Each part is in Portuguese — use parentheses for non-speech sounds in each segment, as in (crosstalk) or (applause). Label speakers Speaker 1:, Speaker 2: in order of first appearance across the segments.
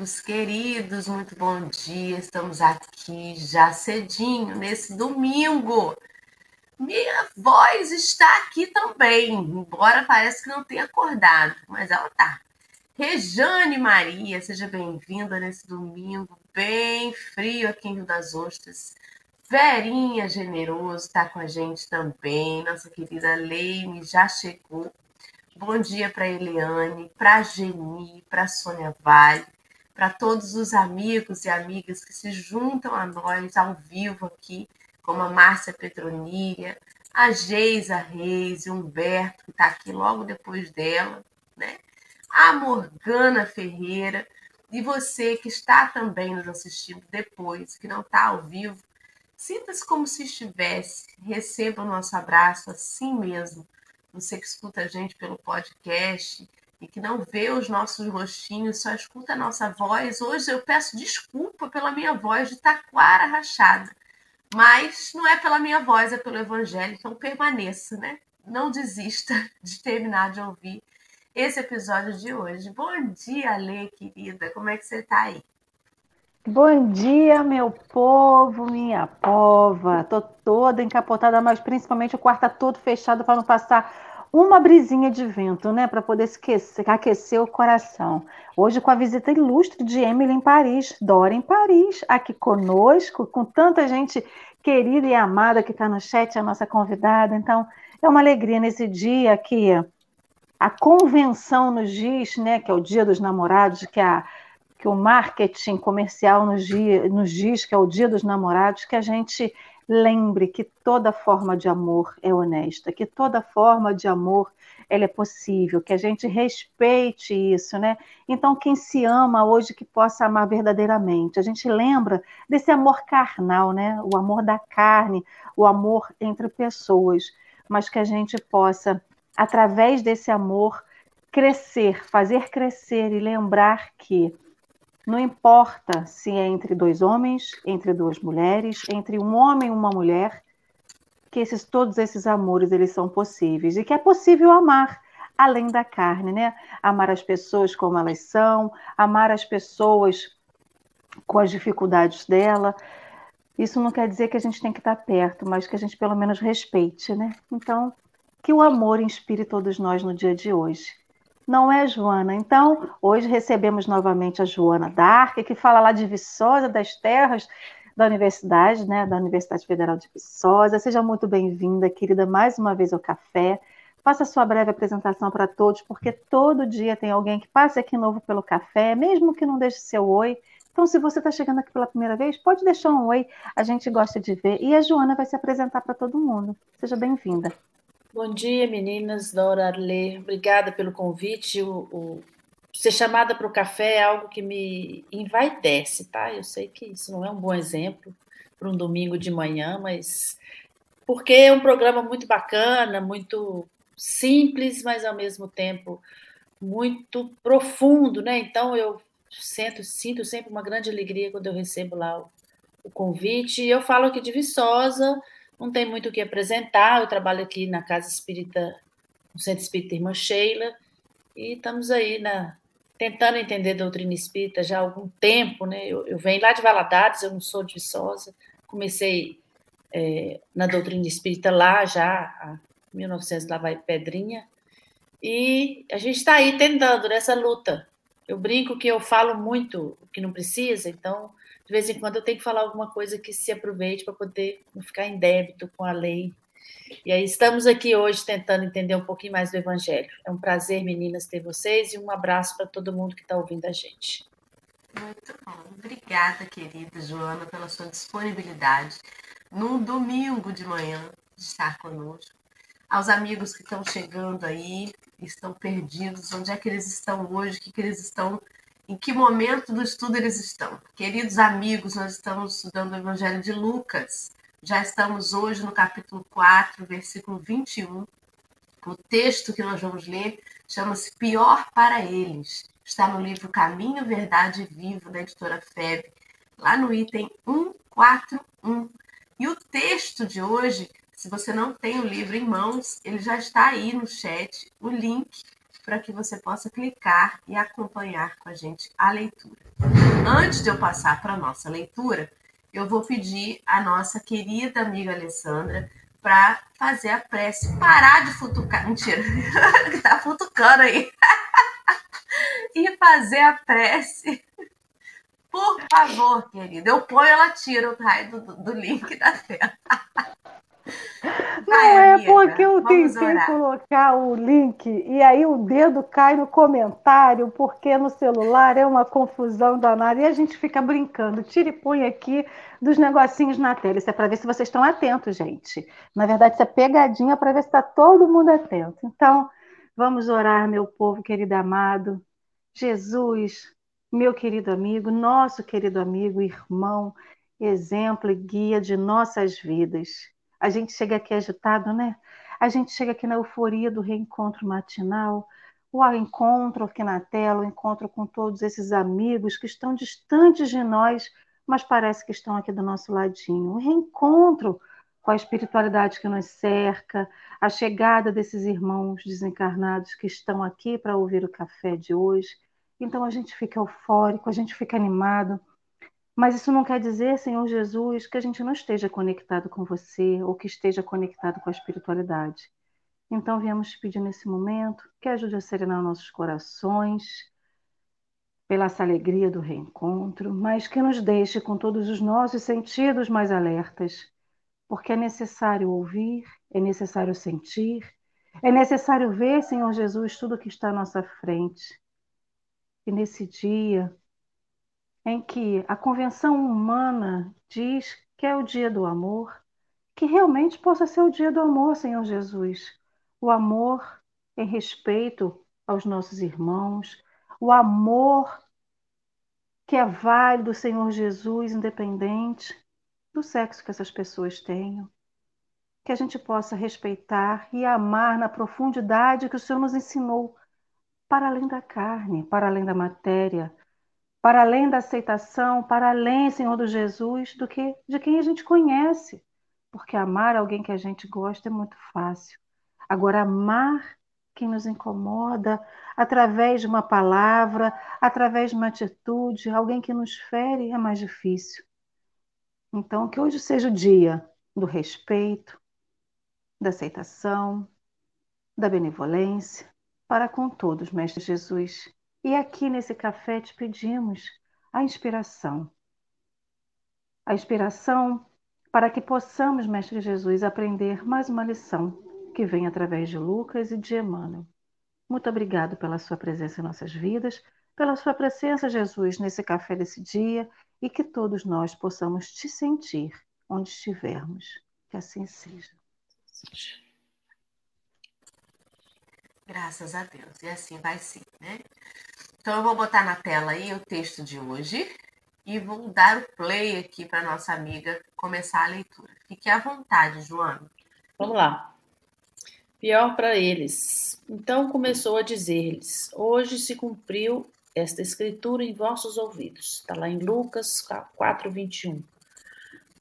Speaker 1: amigos queridos, muito bom dia. Estamos aqui já cedinho, nesse domingo. Minha voz está aqui também, embora pareça que não tenha acordado, mas ela tá. Rejane Maria, seja bem-vinda nesse domingo bem frio aqui em Rio das Ostras. Verinha Generoso está com a gente também. Nossa querida Leime já chegou. Bom dia para Eliane, para Geni, para Sônia Vale, para todos os amigos e amigas que se juntam a nós ao vivo aqui, como a Márcia Petroníria, a Geisa Reis e Humberto, que está aqui logo depois dela, né? a Morgana Ferreira, e você que está também nos assistindo depois, que não está ao vivo, sinta-se como se estivesse, receba o nosso abraço assim mesmo você que escuta a gente pelo podcast e que não vê os nossos rostinhos, só escuta a nossa voz. Hoje eu peço desculpa pela minha voz de taquara rachada, mas não é pela minha voz, é pelo Evangelho, então permaneça, né? Não desista (laughs) de terminar de ouvir esse episódio de hoje. Bom dia, Lê, querida, como é que você está aí?
Speaker 2: Bom dia, meu povo, minha pova. Tô toda encapotada, mas principalmente o quarto tá todo fechado para não passar uma brisinha de vento, né? Para poder esquecer, aquecer o coração. Hoje com a visita ilustre de Emily em Paris, Dora em Paris, aqui conosco, com tanta gente querida e amada que está no chat, a nossa convidada. Então, é uma alegria nesse dia que a convenção nos diz, né, que é o Dia dos Namorados, que a que o marketing comercial nos, nos diz que é o dia dos namorados, que a gente lembre que toda forma de amor é honesta, que toda forma de amor ela é possível, que a gente respeite isso, né? Então, quem se ama hoje que possa amar verdadeiramente. A gente lembra desse amor carnal, né? O amor da carne, o amor entre pessoas, mas que a gente possa, através desse amor, crescer, fazer crescer e lembrar que não importa se é entre dois homens, entre duas mulheres, entre um homem e uma mulher, que esses, todos esses amores eles são possíveis e que é possível amar além da carne, né? Amar as pessoas como elas são, amar as pessoas com as dificuldades dela. Isso não quer dizer que a gente tem que estar perto, mas que a gente pelo menos respeite, né? Então, que o amor inspire todos nós no dia de hoje não é Joana. Então, hoje recebemos novamente a Joana Dark, que fala lá de Viçosa, das terras da universidade, né, da Universidade Federal de Viçosa. Seja muito bem-vinda, querida, mais uma vez ao café. Faça sua breve apresentação para todos, porque todo dia tem alguém que passa aqui novo pelo café, mesmo que não deixe seu oi. Então, se você está chegando aqui pela primeira vez, pode deixar um oi, a gente gosta de ver. E a Joana vai se apresentar para todo mundo. Seja bem-vinda.
Speaker 3: Bom dia, meninas. Dora Arlê, obrigada pelo convite. O, o, ser chamada para o café é algo que me envaidece, tá? Eu sei que isso não é um bom exemplo para um domingo de manhã, mas porque é um programa muito bacana, muito simples, mas ao mesmo tempo muito profundo, né? Então eu sinto, sinto sempre uma grande alegria quando eu recebo lá o, o convite. E eu falo aqui de Viçosa, não tem muito o que apresentar. Eu trabalho aqui na Casa Espírita, no Centro Espírita Irmã Sheila, e estamos aí na, tentando entender doutrina espírita já há algum tempo. Né? Eu, eu venho lá de Valadares, eu não sou de Viçosa, comecei é, na doutrina espírita lá já, em 1900, lá vai Pedrinha, e a gente está aí tentando nessa luta. Eu brinco que eu falo muito o que não precisa, então de vez em quando eu tenho que falar alguma coisa que se aproveite para poder não ficar em débito com a lei. E aí estamos aqui hoje tentando entender um pouquinho mais do Evangelho. É um prazer, meninas, ter vocês e um abraço para todo mundo que está ouvindo a gente.
Speaker 1: Muito bom. Obrigada, querida Joana, pela sua disponibilidade num domingo de manhã de estar conosco. Aos amigos que estão chegando aí, estão perdidos, onde é que eles estão hoje, o que, que eles estão em que momento do estudo eles estão. Queridos amigos, nós estamos estudando o Evangelho de Lucas. Já estamos hoje no capítulo 4, versículo 21. O texto que nós vamos ler chama-se Pior para Eles. Está no livro Caminho, Verdade e Vivo, da editora FEB, lá no item 141. E o texto de hoje, se você não tem o livro em mãos, ele já está aí no chat, o link para que você possa clicar e acompanhar com a gente a leitura. Antes de eu passar para a nossa leitura, eu vou pedir a nossa querida amiga Alessandra para fazer a prece, parar de futucar, mentira, (laughs) que tá futucando aí, (laughs) e fazer a prece. Por favor, querida, eu ponho, ela tira o raio do, do link da tela. (laughs)
Speaker 2: Não é porque eu tentei colocar o link e aí o dedo cai no comentário, porque no celular é uma confusão danada e a gente fica brincando. Tira e põe aqui dos negocinhos na tela. Isso é para ver se vocês estão atentos, gente. Na verdade, isso é pegadinha para ver se está todo mundo atento. Então, vamos orar, meu povo querido amado. Jesus, meu querido amigo, nosso querido amigo, irmão, exemplo e guia de nossas vidas. A gente chega aqui agitado, né? A gente chega aqui na euforia do reencontro matinal, o encontro aqui na tela, o encontro com todos esses amigos que estão distantes de nós, mas parece que estão aqui do nosso ladinho. O reencontro com a espiritualidade que nos cerca, a chegada desses irmãos desencarnados que estão aqui para ouvir o café de hoje. Então a gente fica eufórico, a gente fica animado, mas isso não quer dizer, Senhor Jesus, que a gente não esteja conectado com você ou que esteja conectado com a espiritualidade. Então, viemos te pedir nesse momento que ajude a serenar nossos corações, pela essa alegria do reencontro, mas que nos deixe com todos os nossos sentidos mais alertas, porque é necessário ouvir, é necessário sentir, é necessário ver, Senhor Jesus, tudo que está à nossa frente. E nesse dia, em que a convenção humana diz que é o dia do amor, que realmente possa ser o dia do amor, Senhor Jesus. O amor em respeito aos nossos irmãos, o amor que é válido, Senhor Jesus, independente do sexo que essas pessoas tenham. Que a gente possa respeitar e amar na profundidade que o Senhor nos ensinou, para além da carne, para além da matéria, para além da aceitação, para além, Senhor do Jesus, do que de quem a gente conhece. Porque amar alguém que a gente gosta é muito fácil. Agora, amar quem nos incomoda através de uma palavra, através de uma atitude, alguém que nos fere, é mais difícil. Então, que hoje seja o dia do respeito, da aceitação, da benevolência para com todos, Mestre Jesus e aqui nesse café te pedimos a inspiração. A inspiração para que possamos, Mestre Jesus, aprender mais uma lição que vem através de Lucas e de Emmanuel. Muito obrigado pela sua presença em nossas vidas, pela sua presença, Jesus, nesse café desse dia e que todos nós possamos te sentir onde estivermos. Que assim seja.
Speaker 1: Graças a Deus. E assim vai ser, né? Então eu vou botar na tela aí o texto de hoje e vou dar o play aqui para nossa amiga começar a leitura. Fique à vontade, Joana.
Speaker 3: Vamos lá. Pior para eles. Então começou a dizer-lhes: Hoje se cumpriu esta escritura em vossos ouvidos. Está lá em Lucas 4, 21.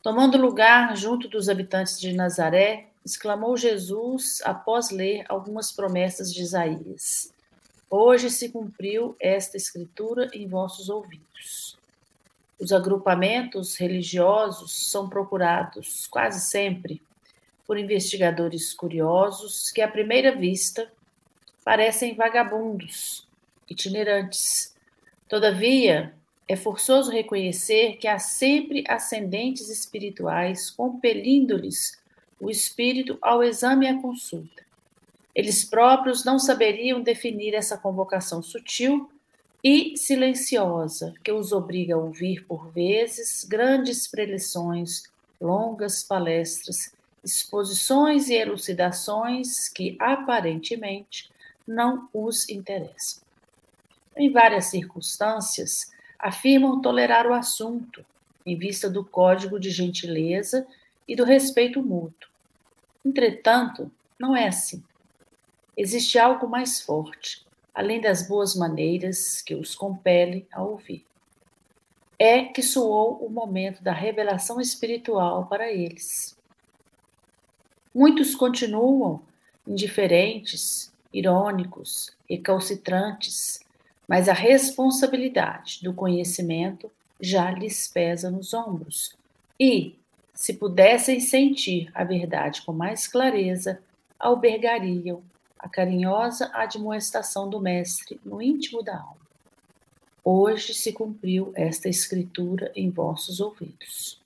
Speaker 3: Tomando lugar junto dos habitantes de Nazaré, exclamou Jesus após ler algumas promessas de Isaías. Hoje se cumpriu esta escritura em vossos ouvidos. Os agrupamentos religiosos são procurados quase sempre por investigadores curiosos que, à primeira vista, parecem vagabundos, itinerantes. Todavia, é forçoso reconhecer que há sempre ascendentes espirituais compelindo-lhes o espírito ao exame e à consulta. Eles próprios não saberiam definir essa convocação sutil e silenciosa que os obriga a ouvir por vezes grandes preleções, longas palestras, exposições e elucidações que aparentemente não os interessam. Em várias circunstâncias, afirmam tolerar o assunto, em vista do código de gentileza e do respeito mútuo. Entretanto, não é assim. Existe algo mais forte, além das boas maneiras que os compelem a ouvir. É que soou o momento da revelação espiritual para eles. Muitos continuam indiferentes irônicos, recalcitrantes, mas a responsabilidade do conhecimento já lhes pesa nos ombros. E, se pudessem sentir a verdade com mais clareza, albergariam a carinhosa admoestação do Mestre no íntimo da alma. Hoje se cumpriu esta escritura em vossos ouvidos.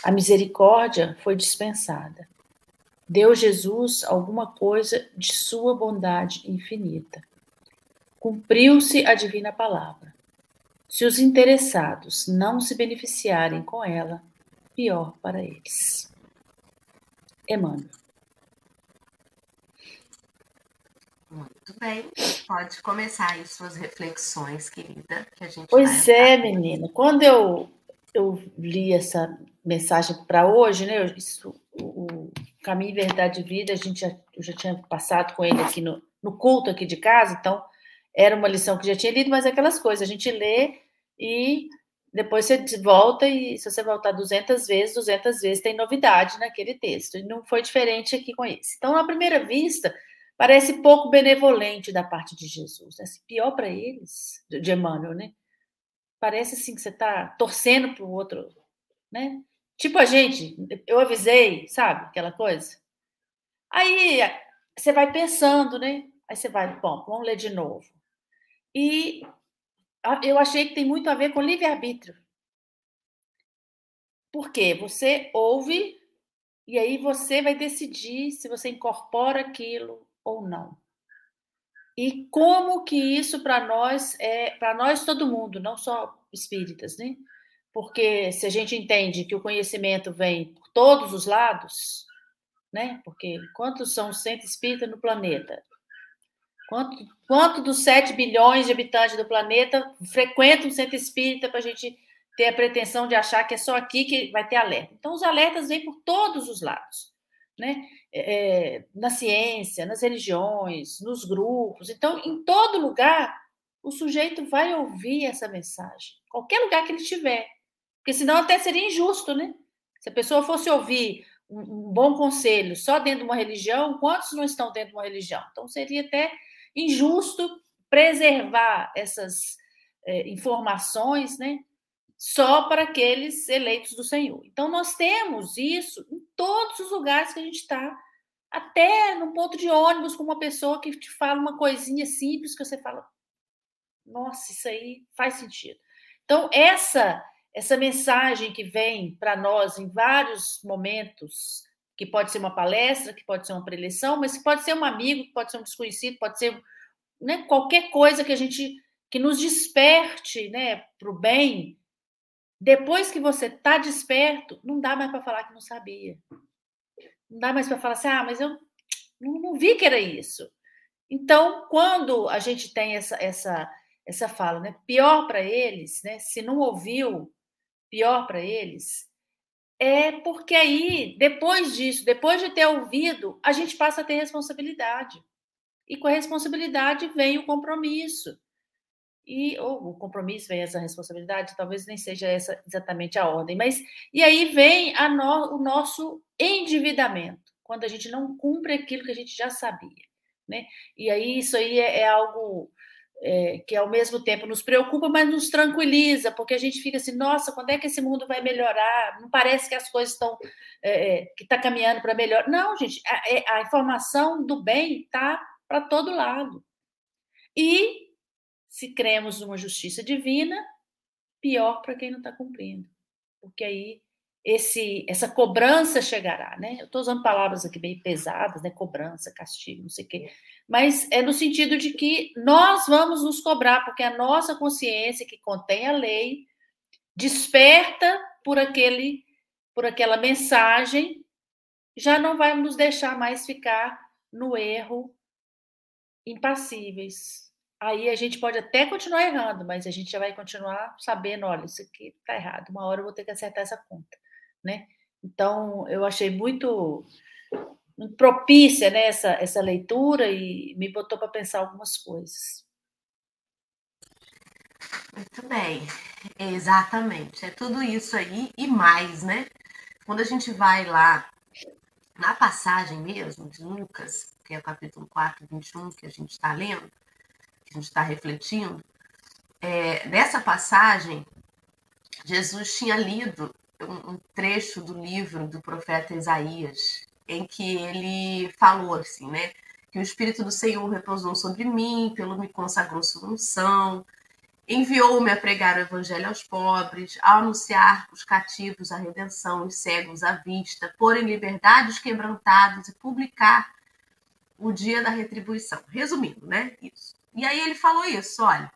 Speaker 3: A misericórdia foi dispensada. Deu Jesus alguma coisa de sua bondade infinita. Cumpriu-se a divina palavra. Se os interessados não se beneficiarem com ela, pior para eles. Emmanuel.
Speaker 1: Muito bem, pode começar aí suas reflexões, querida, que a gente
Speaker 3: Pois é, menina. Quando eu, eu li essa mensagem para hoje, né? Isso, o, o Caminho Verdade e Vida, a gente já, eu já tinha passado com ele aqui no, no culto aqui de casa, então era uma lição que já tinha lido, mas é aquelas coisas, a gente lê e depois você volta e se você voltar 200 vezes, 200 vezes tem novidade naquele texto. E não foi diferente aqui com esse. Então, à primeira vista, parece pouco benevolente da parte de Jesus. Né? Pior para eles, de Emmanuel, né? Parece assim que você está torcendo para o outro, né? Tipo a gente, eu avisei, sabe? Aquela coisa. Aí você vai pensando, né? Aí você vai, bom, vamos ler de novo. E eu achei que tem muito a ver com livre-arbítrio. Por quê? Você ouve e aí você vai decidir se você incorpora aquilo ou não. E como que isso para nós é para nós todo mundo, não só espíritas, né? Porque se a gente entende que o conhecimento vem por todos os lados, né? Porque quantos são centros espíritas no planeta? Quanto, quanto dos 7 bilhões de habitantes do planeta frequentam o centro espírita para a gente ter a pretensão de achar que é só aqui que vai ter alerta? Então, os alertas vêm por todos os lados, né? É, é, na ciência, nas religiões, nos grupos. Então, em todo lugar, o sujeito vai ouvir essa mensagem, qualquer lugar que ele estiver. Porque senão até seria injusto, né? Se a pessoa fosse ouvir um, um bom conselho só dentro de uma religião, quantos não estão dentro de uma religião? Então, seria até injusto preservar essas é, informações, né? Só para aqueles eleitos do Senhor. Então, nós temos isso em todos os lugares que a gente está, até no ponto de ônibus, com uma pessoa que te fala uma coisinha simples que você fala, nossa, isso aí faz sentido. Então, essa essa mensagem que vem para nós em vários momentos que pode ser uma palestra, que pode ser uma preleção, mas que pode ser um amigo, que pode ser um desconhecido, pode ser né, qualquer coisa que a gente que nos desperte né, para o bem. Depois que você está desperto, não dá mais para falar que não sabia. Não dá mais para falar assim, ah, mas eu não, não, vi que era isso. Então, quando a gente tem essa, essa, essa fala, né, pior para eles, né, se não ouviu, pior para eles, é porque aí, depois disso, depois de ter ouvido, a gente passa a ter responsabilidade. E com a responsabilidade vem o compromisso. E ou o compromisso vem essa responsabilidade, talvez nem seja essa exatamente a ordem, mas e aí vem no, o nosso endividamento, quando a gente não cumpre aquilo que a gente já sabia, né? E aí isso aí é, é algo é, que ao mesmo tempo nos preocupa, mas nos tranquiliza, porque a gente fica assim, nossa, quando é que esse mundo vai melhorar? Não parece que as coisas estão é, é que está caminhando para melhor. Não, gente, a, é, a informação do bem está para todo lado. E se cremos numa justiça divina, pior para quem não está cumprindo, porque aí esse, essa cobrança chegará, né? Eu estou usando palavras aqui bem pesadas, né? Cobrança, castigo, não sei o quê mas é no sentido de que nós vamos nos cobrar, porque a nossa consciência que contém a lei desperta por aquele por aquela mensagem, já não vai nos deixar mais ficar no erro impassíveis. Aí a gente pode até continuar errando, mas a gente já vai continuar sabendo, olha, isso aqui está errado, uma hora eu vou ter que acertar essa conta, né? Então, eu achei muito propícia né, essa, essa leitura e me botou para pensar algumas coisas.
Speaker 1: Muito bem, exatamente. É tudo isso aí e mais, né? Quando a gente vai lá Na passagem mesmo de Lucas, que é o capítulo 4, 21, que a gente está lendo, que a gente está refletindo, é, nessa passagem, Jesus tinha lido um, trecho do livro do profeta Isaías, em que ele falou assim, né? Que o Espírito do Senhor repousou sobre mim, pelo me consagrou sua unção, enviou-me a pregar o evangelho aos pobres, a anunciar os cativos a redenção, os cegos a vista, pôr em liberdade os quebrantados e publicar o dia da retribuição. Resumindo, né? Isso. E aí ele falou isso, olha,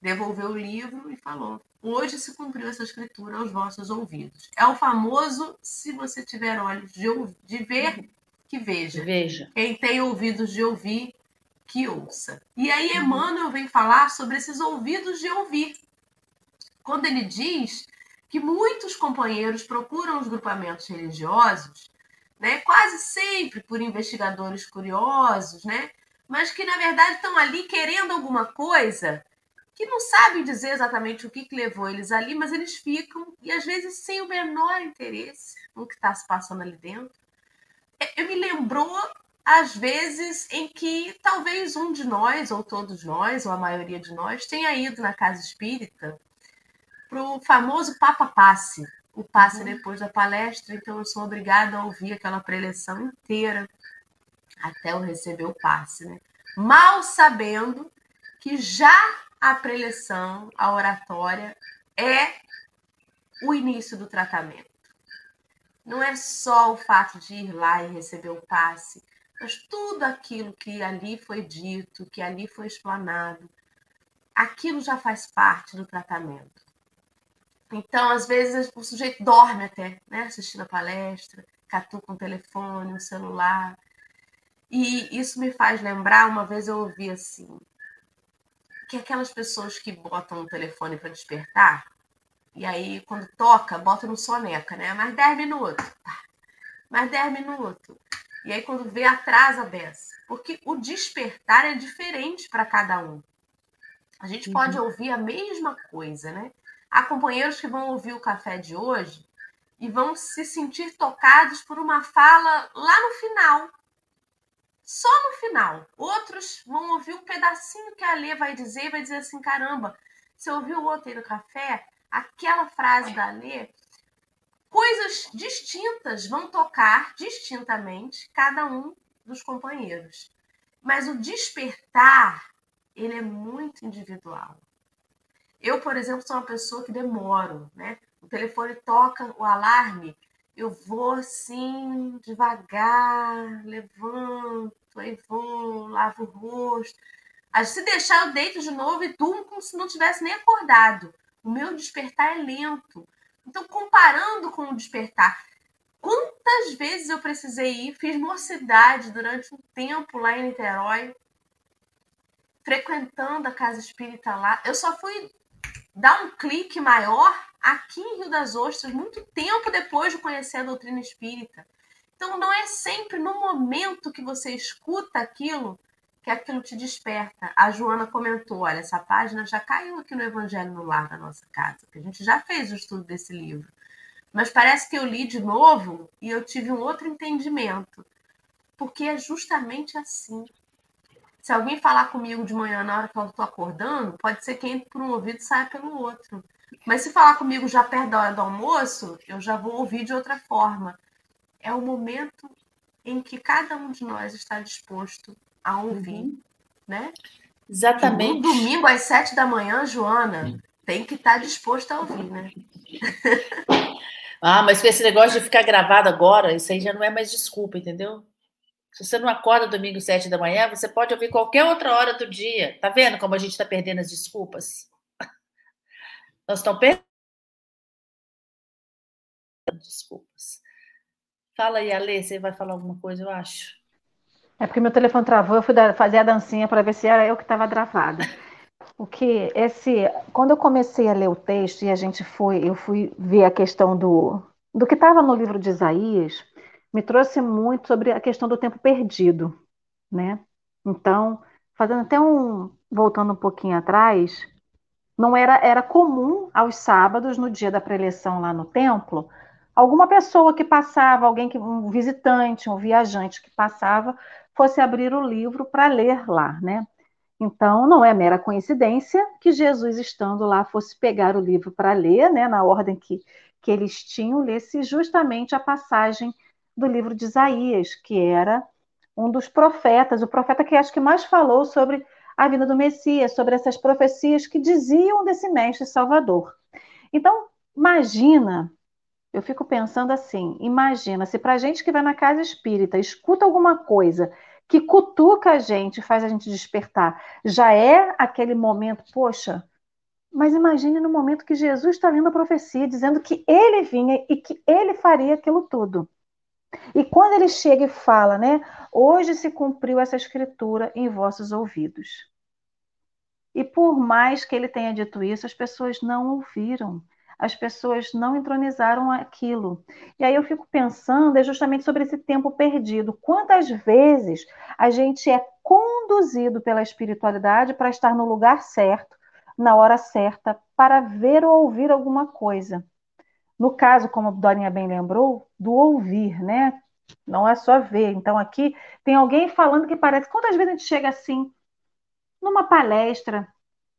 Speaker 1: devolveu o livro e falou: Hoje se cumpriu essa escritura aos vossos ouvidos. É o famoso: se você tiver olhos de, de ver, que veja.
Speaker 3: Veja.
Speaker 1: Quem tem ouvidos de ouvir, que ouça. E aí. Emmanuel vem falar sobre esses ouvidos de ouvir. Quando ele diz que muitos companheiros procuram os grupamentos religiosos, né, quase sempre por investigadores curiosos, né, mas que na verdade estão ali querendo alguma coisa que não sabem dizer exatamente o que, que levou eles ali, mas eles ficam, e às vezes sem o menor interesse no que está se passando ali dentro. É, eu me lembrou, às vezes, em que talvez um de nós, ou todos nós, ou a maioria de nós, tenha ido na casa espírita para o famoso Papa Passe, o passe uhum. depois da palestra, então eu sou obrigada a ouvir aquela preleção inteira até eu receber o passe, né? Mal sabendo que já a preleção, a oratória, é o início do tratamento. Não é só o fato de ir lá e receber o passe, mas tudo aquilo que ali foi dito, que ali foi explanado, aquilo já faz parte do tratamento. Então, às vezes, o sujeito dorme até, né? Assistindo a palestra, catuca um telefone, um celular. E isso me faz lembrar, uma vez eu ouvi assim, que aquelas pessoas que botam o telefone para despertar, e aí quando toca, bota no soneca, né? Mais 10 minutos. Mais 10 minutos. E aí quando vê, atrasa a beça. Porque o despertar é diferente para cada um. A gente uhum. pode ouvir a mesma coisa, né? Há companheiros que vão ouvir o café de hoje e vão se sentir tocados por uma fala lá no final, só no final. Outros vão ouvir um pedacinho que a Lê vai dizer e vai dizer assim: caramba, você ouviu o outro aí no café? Aquela frase da Lê. Coisas distintas vão tocar distintamente cada um dos companheiros. Mas o despertar, ele é muito individual. Eu, por exemplo, sou uma pessoa que demoro, né? O telefone toca o alarme, eu vou assim, devagar, levanto, aí vou, lavo o rosto. Se deixar, eu deito de novo e durmo como se não tivesse nem acordado. O meu despertar é lento. Então, comparando com o despertar, quantas vezes eu precisei ir? Fiz mocidade durante um tempo lá em Niterói, frequentando a casa espírita lá. Eu só fui dar um clique maior aqui em Rio das Ostras, muito tempo depois de conhecer a doutrina espírita. Então, não é sempre no momento que você escuta aquilo que aquilo te desperta. A Joana comentou: olha, essa página já caiu aqui no Evangelho no Lar da nossa casa, que a gente já fez o estudo desse livro. Mas parece que eu li de novo e eu tive um outro entendimento. Porque é justamente assim. Se alguém falar comigo de manhã na hora que eu estou acordando, pode ser que entre por um ouvido e saia pelo outro. Mas se falar comigo já perto da hora do almoço, eu já vou ouvir de outra forma. É o momento em que cada um de nós está disposto a ouvir, uhum. né?
Speaker 3: Exatamente.
Speaker 1: No domingo às sete da manhã, Joana, tem que estar disposto a ouvir, né? (laughs)
Speaker 3: ah, mas com esse negócio de ficar gravado agora, isso aí já não é mais desculpa, entendeu? Se você não acorda domingo sete da manhã, você pode ouvir qualquer outra hora do dia. Tá vendo como a gente está perdendo as desculpas? (laughs) Nós estamos perdendo. Desculpas. Fala aí, Ale, você vai falar alguma coisa, eu acho.
Speaker 2: É porque meu telefone travou, eu fui fazer a dancinha para ver se era eu que estava travada. O que esse, quando eu comecei a ler o texto e a gente foi, eu fui ver a questão do do que estava no livro de Isaías, me trouxe muito sobre a questão do tempo perdido, né? Então, fazendo até um voltando um pouquinho atrás, não era, era comum aos sábados, no dia da preleção lá no templo, alguma pessoa que passava, alguém que um visitante, um viajante que passava, fosse abrir o livro para ler lá, né? Então, não é mera coincidência que Jesus, estando lá, fosse pegar o livro para ler, né, na ordem que, que eles tinham, lesse justamente a passagem do livro de Isaías, que era um dos profetas, o profeta que acho que mais falou sobre a vinda do Messias, sobre essas profecias que diziam desse mestre salvador. Então, imagina, eu fico pensando assim, imagina se para gente que vai na casa espírita, escuta alguma coisa que cutuca a gente, faz a gente despertar, já é aquele momento, poxa, mas imagine no momento que Jesus está lendo a profecia, dizendo que ele vinha e que ele faria aquilo tudo. E quando ele chega e fala, né? Hoje se cumpriu essa escritura em vossos ouvidos. E por mais que ele tenha dito isso, as pessoas não ouviram. As pessoas não entronizaram aquilo. E aí eu fico pensando é justamente sobre esse tempo perdido. Quantas vezes a gente é conduzido pela espiritualidade para estar no lugar certo, na hora certa, para ver ou ouvir alguma coisa. No caso, como a Dorinha bem lembrou, do ouvir, né? Não é só ver. Então, aqui tem alguém falando que parece. Quantas vezes a gente chega assim, numa palestra,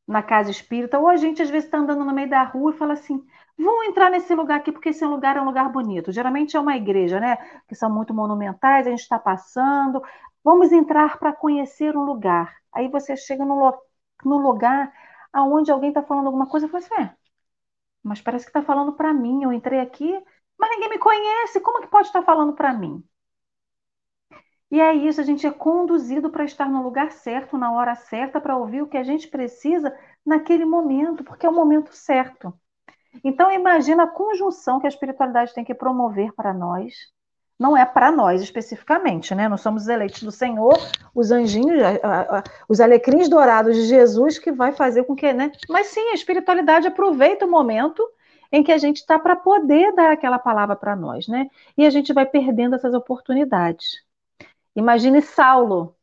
Speaker 2: na casa espírita, ou a gente às vezes está andando no meio da rua e fala assim: vamos entrar nesse lugar aqui, porque esse lugar é um lugar bonito. Geralmente é uma igreja, né? Que são muito monumentais, a gente está passando. Vamos entrar para conhecer um lugar. Aí você chega no, no lugar aonde alguém está falando alguma coisa e fala assim: é, mas parece que está falando para mim. Eu entrei aqui, mas ninguém me conhece. Como que pode estar falando para mim? E é isso, a gente é conduzido para estar no lugar certo, na hora certa, para ouvir o que a gente precisa naquele momento, porque é o momento certo. Então, imagina a conjunção que a espiritualidade tem que promover para nós, não é para nós especificamente, né? Nós somos os eleitos do Senhor, os anjinhos, os alecrins dourados de Jesus, que vai fazer com que, né? Mas sim, a espiritualidade aproveita o momento em que a gente está para poder dar aquela palavra para nós, né? E a gente vai perdendo essas oportunidades. Imagine Saulo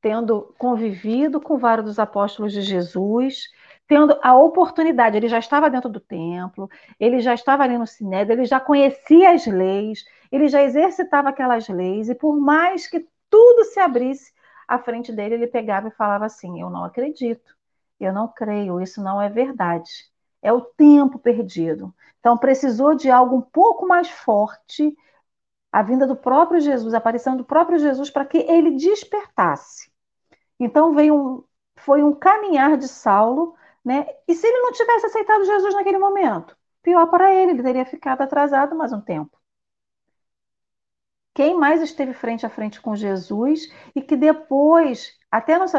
Speaker 2: tendo convivido com vários dos apóstolos de Jesus, tendo a oportunidade, ele já estava dentro do templo, ele já estava ali no sinédrio, ele já conhecia as leis, ele já exercitava aquelas leis, e por mais que tudo se abrisse à frente dele, ele pegava e falava assim: Eu não acredito, eu não creio, isso não é verdade. É o tempo perdido. Então, precisou de algo um pouco mais forte, a vinda do próprio Jesus, a aparição do próprio Jesus, para que ele despertasse. Então, veio um, foi um caminhar de Saulo né? E se ele não tivesse aceitado Jesus naquele momento? Pior para ele, ele teria ficado atrasado mais um tempo. Quem mais esteve frente a frente com Jesus e que depois, até nos,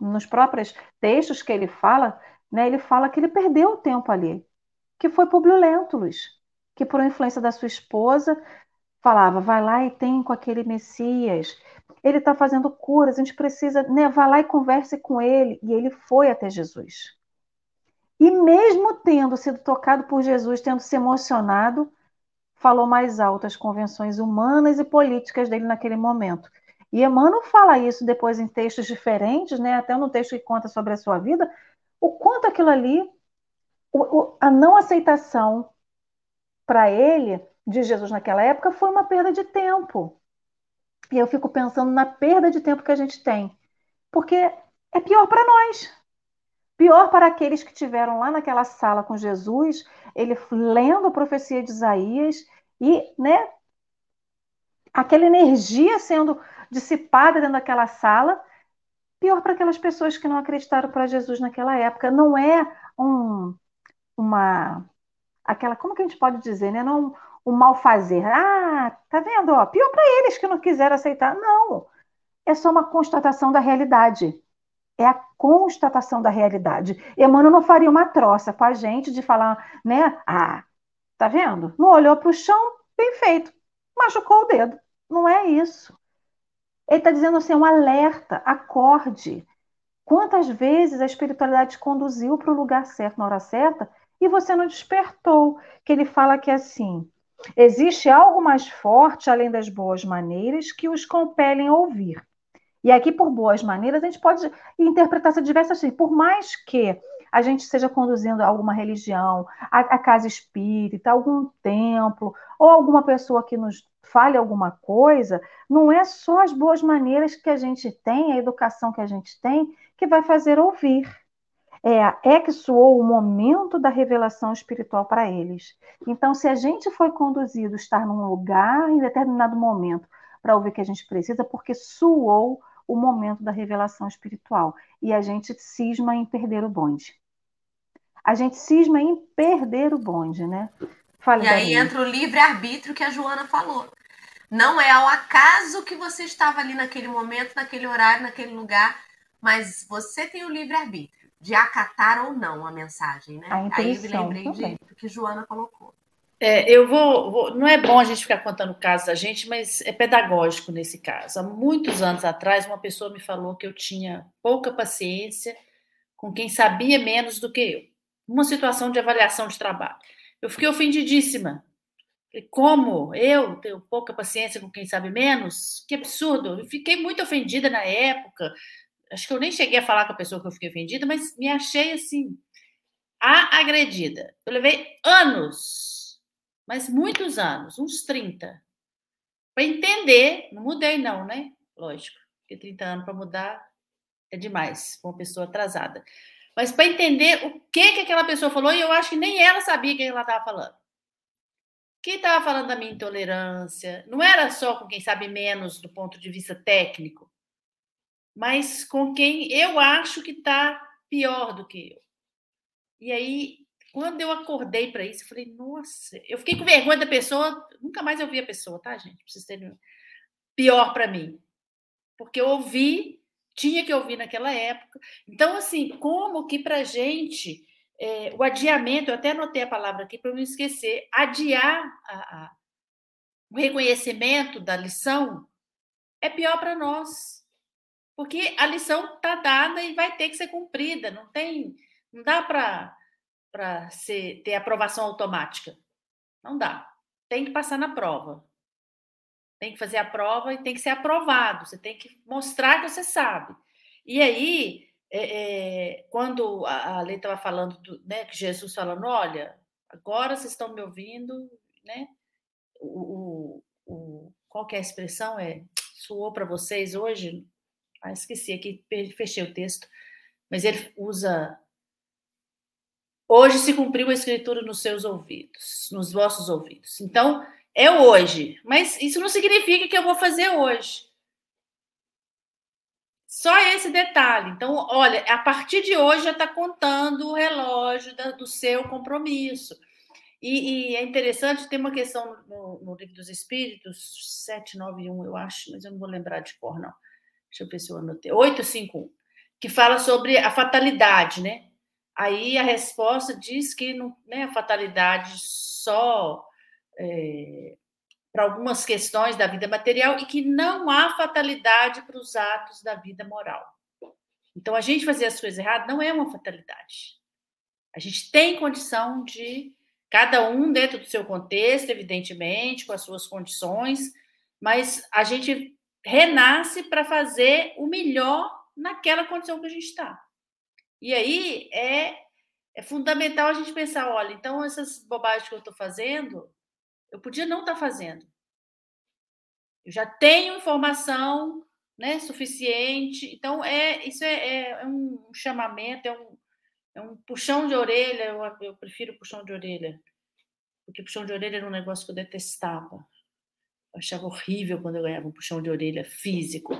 Speaker 2: nos próprios textos que ele fala, né, ele fala que ele perdeu o tempo ali, que foi Publio Lentulus, que por influência da sua esposa falava, vai lá e tem com aquele Messias, ele está fazendo curas, a gente precisa, né, vá lá e converse com ele. E ele foi até Jesus. E mesmo tendo sido tocado por Jesus, tendo se emocionado, falou mais alto as convenções humanas e políticas dele naquele momento. E Emmanuel fala isso depois em textos diferentes, né? até no texto que conta sobre a sua vida, o quanto aquilo ali, o, o, a não aceitação para ele de Jesus naquela época foi uma perda de tempo. E eu fico pensando na perda de tempo que a gente tem, porque é pior para nós. Pior para aqueles que tiveram lá naquela sala com Jesus, ele lendo a profecia de Isaías e, né, aquela energia sendo dissipada dentro daquela sala. Pior para aquelas pessoas que não acreditaram para Jesus naquela época. Não é um, uma aquela, como que a gente pode dizer, né? Não um mal fazer. Ah, tá vendo? Ó, pior para eles que não quiseram aceitar. Não. É só uma constatação da realidade é a constatação da realidade. Emmanuel não faria uma troça com a gente de falar, né? Ah, tá vendo? Não olhou para o chão, bem feito, machucou o dedo. Não é isso. Ele está dizendo assim, um alerta, acorde. Quantas vezes a espiritualidade conduziu para o lugar certo na hora certa e você não despertou? Que ele fala que é assim, existe algo mais forte além das boas maneiras que os compelem a ouvir. E aqui, por boas maneiras, a gente pode interpretar essa diversas assim. Por mais que a gente esteja conduzindo alguma religião, a, a casa espírita, algum templo, ou alguma pessoa que nos fale alguma coisa, não é só as boas maneiras que a gente tem, a educação que a gente tem, que vai fazer ouvir. É, é que soou o momento da revelação espiritual para eles. Então, se a gente foi conduzido a estar num lugar em determinado momento para ouvir o que a gente precisa, porque soou o momento da revelação espiritual. E a gente cisma em perder o bonde. A gente cisma em perder o bonde, né?
Speaker 1: Fale, e aí entra o livre-arbítrio que a Joana falou. Não é ao acaso que você estava ali naquele momento, naquele horário, naquele lugar, mas você tem o livre-arbítrio de acatar ou não a mensagem, né?
Speaker 2: A aí eu me lembrei
Speaker 1: de, do que Joana colocou.
Speaker 3: É, eu vou, vou, Não é bom a gente ficar contando casos da gente, mas é pedagógico nesse caso. Há muitos anos atrás, uma pessoa me falou que eu tinha pouca paciência com quem sabia menos do que eu. Uma situação de avaliação de trabalho. Eu fiquei ofendidíssima. Como eu tenho pouca paciência com quem sabe menos? Que absurdo! Eu fiquei muito ofendida na época. Acho que eu nem cheguei a falar com a pessoa que eu fiquei ofendida, mas me achei assim, a agredida. Eu levei anos mas muitos anos, uns 30, para entender. Não mudei, não, né? Lógico, porque 30 anos para mudar é demais para uma pessoa atrasada. Mas para entender o que, que aquela pessoa falou, e eu acho que nem ela sabia o que ela estava falando. Quem estava falando da minha intolerância não era só com quem sabe menos do ponto de vista técnico, mas com quem eu acho que está pior do que eu. E aí quando eu acordei para isso, eu falei, nossa, eu fiquei com vergonha da pessoa, nunca mais eu vi a pessoa, tá, gente? Preciso ter pior para mim. Porque eu ouvi, tinha que ouvir naquela época. Então, assim, como que para gente é, o adiamento, eu até anotei a palavra aqui para não esquecer, adiar a, a, o reconhecimento da lição é pior para nós. Porque a lição está dada e vai ter que ser cumprida, não tem, não dá para ter aprovação automática. Não dá. Tem que passar na prova. Tem que fazer a prova e tem que ser aprovado. Você tem que mostrar que você sabe. E aí, é, é, quando a, a lei estava falando, do, né, que Jesus falando, olha, agora vocês estão me ouvindo, né? O, o, o qual é a expressão? É suou para vocês hoje? Ah, esqueci aqui, fechei o texto. Mas ele usa Hoje se cumpriu a escritura nos seus ouvidos, nos vossos ouvidos. Então, é hoje. Mas isso não significa que eu vou fazer hoje. Só esse detalhe. Então, olha, a partir de hoje já está contando o relógio do seu compromisso. E, e, é interessante, tem uma questão no, no, Livro dos Espíritos, 791, eu acho, mas eu não vou lembrar de cor, não. Deixa eu ver se eu anotei. 851, que fala sobre a fatalidade, né? Aí a resposta diz que não, né, a fatalidade só é, para algumas questões da vida material e que não há fatalidade para os atos da vida moral. Então, a gente fazer as coisas erradas não é uma fatalidade. A gente tem condição de, cada um dentro do seu contexto, evidentemente, com as suas condições, mas a gente renasce para fazer o melhor naquela condição que a gente está. E aí é, é fundamental a gente pensar: olha, então essas bobagens que eu estou fazendo, eu podia não estar tá fazendo. Eu já tenho informação né, suficiente. Então, é, isso é, é, é um chamamento, é um, é um puxão de orelha. Eu, eu prefiro puxão de orelha, porque puxão de orelha era um negócio que eu detestava. Eu achava horrível quando eu ganhava um puxão de orelha físico.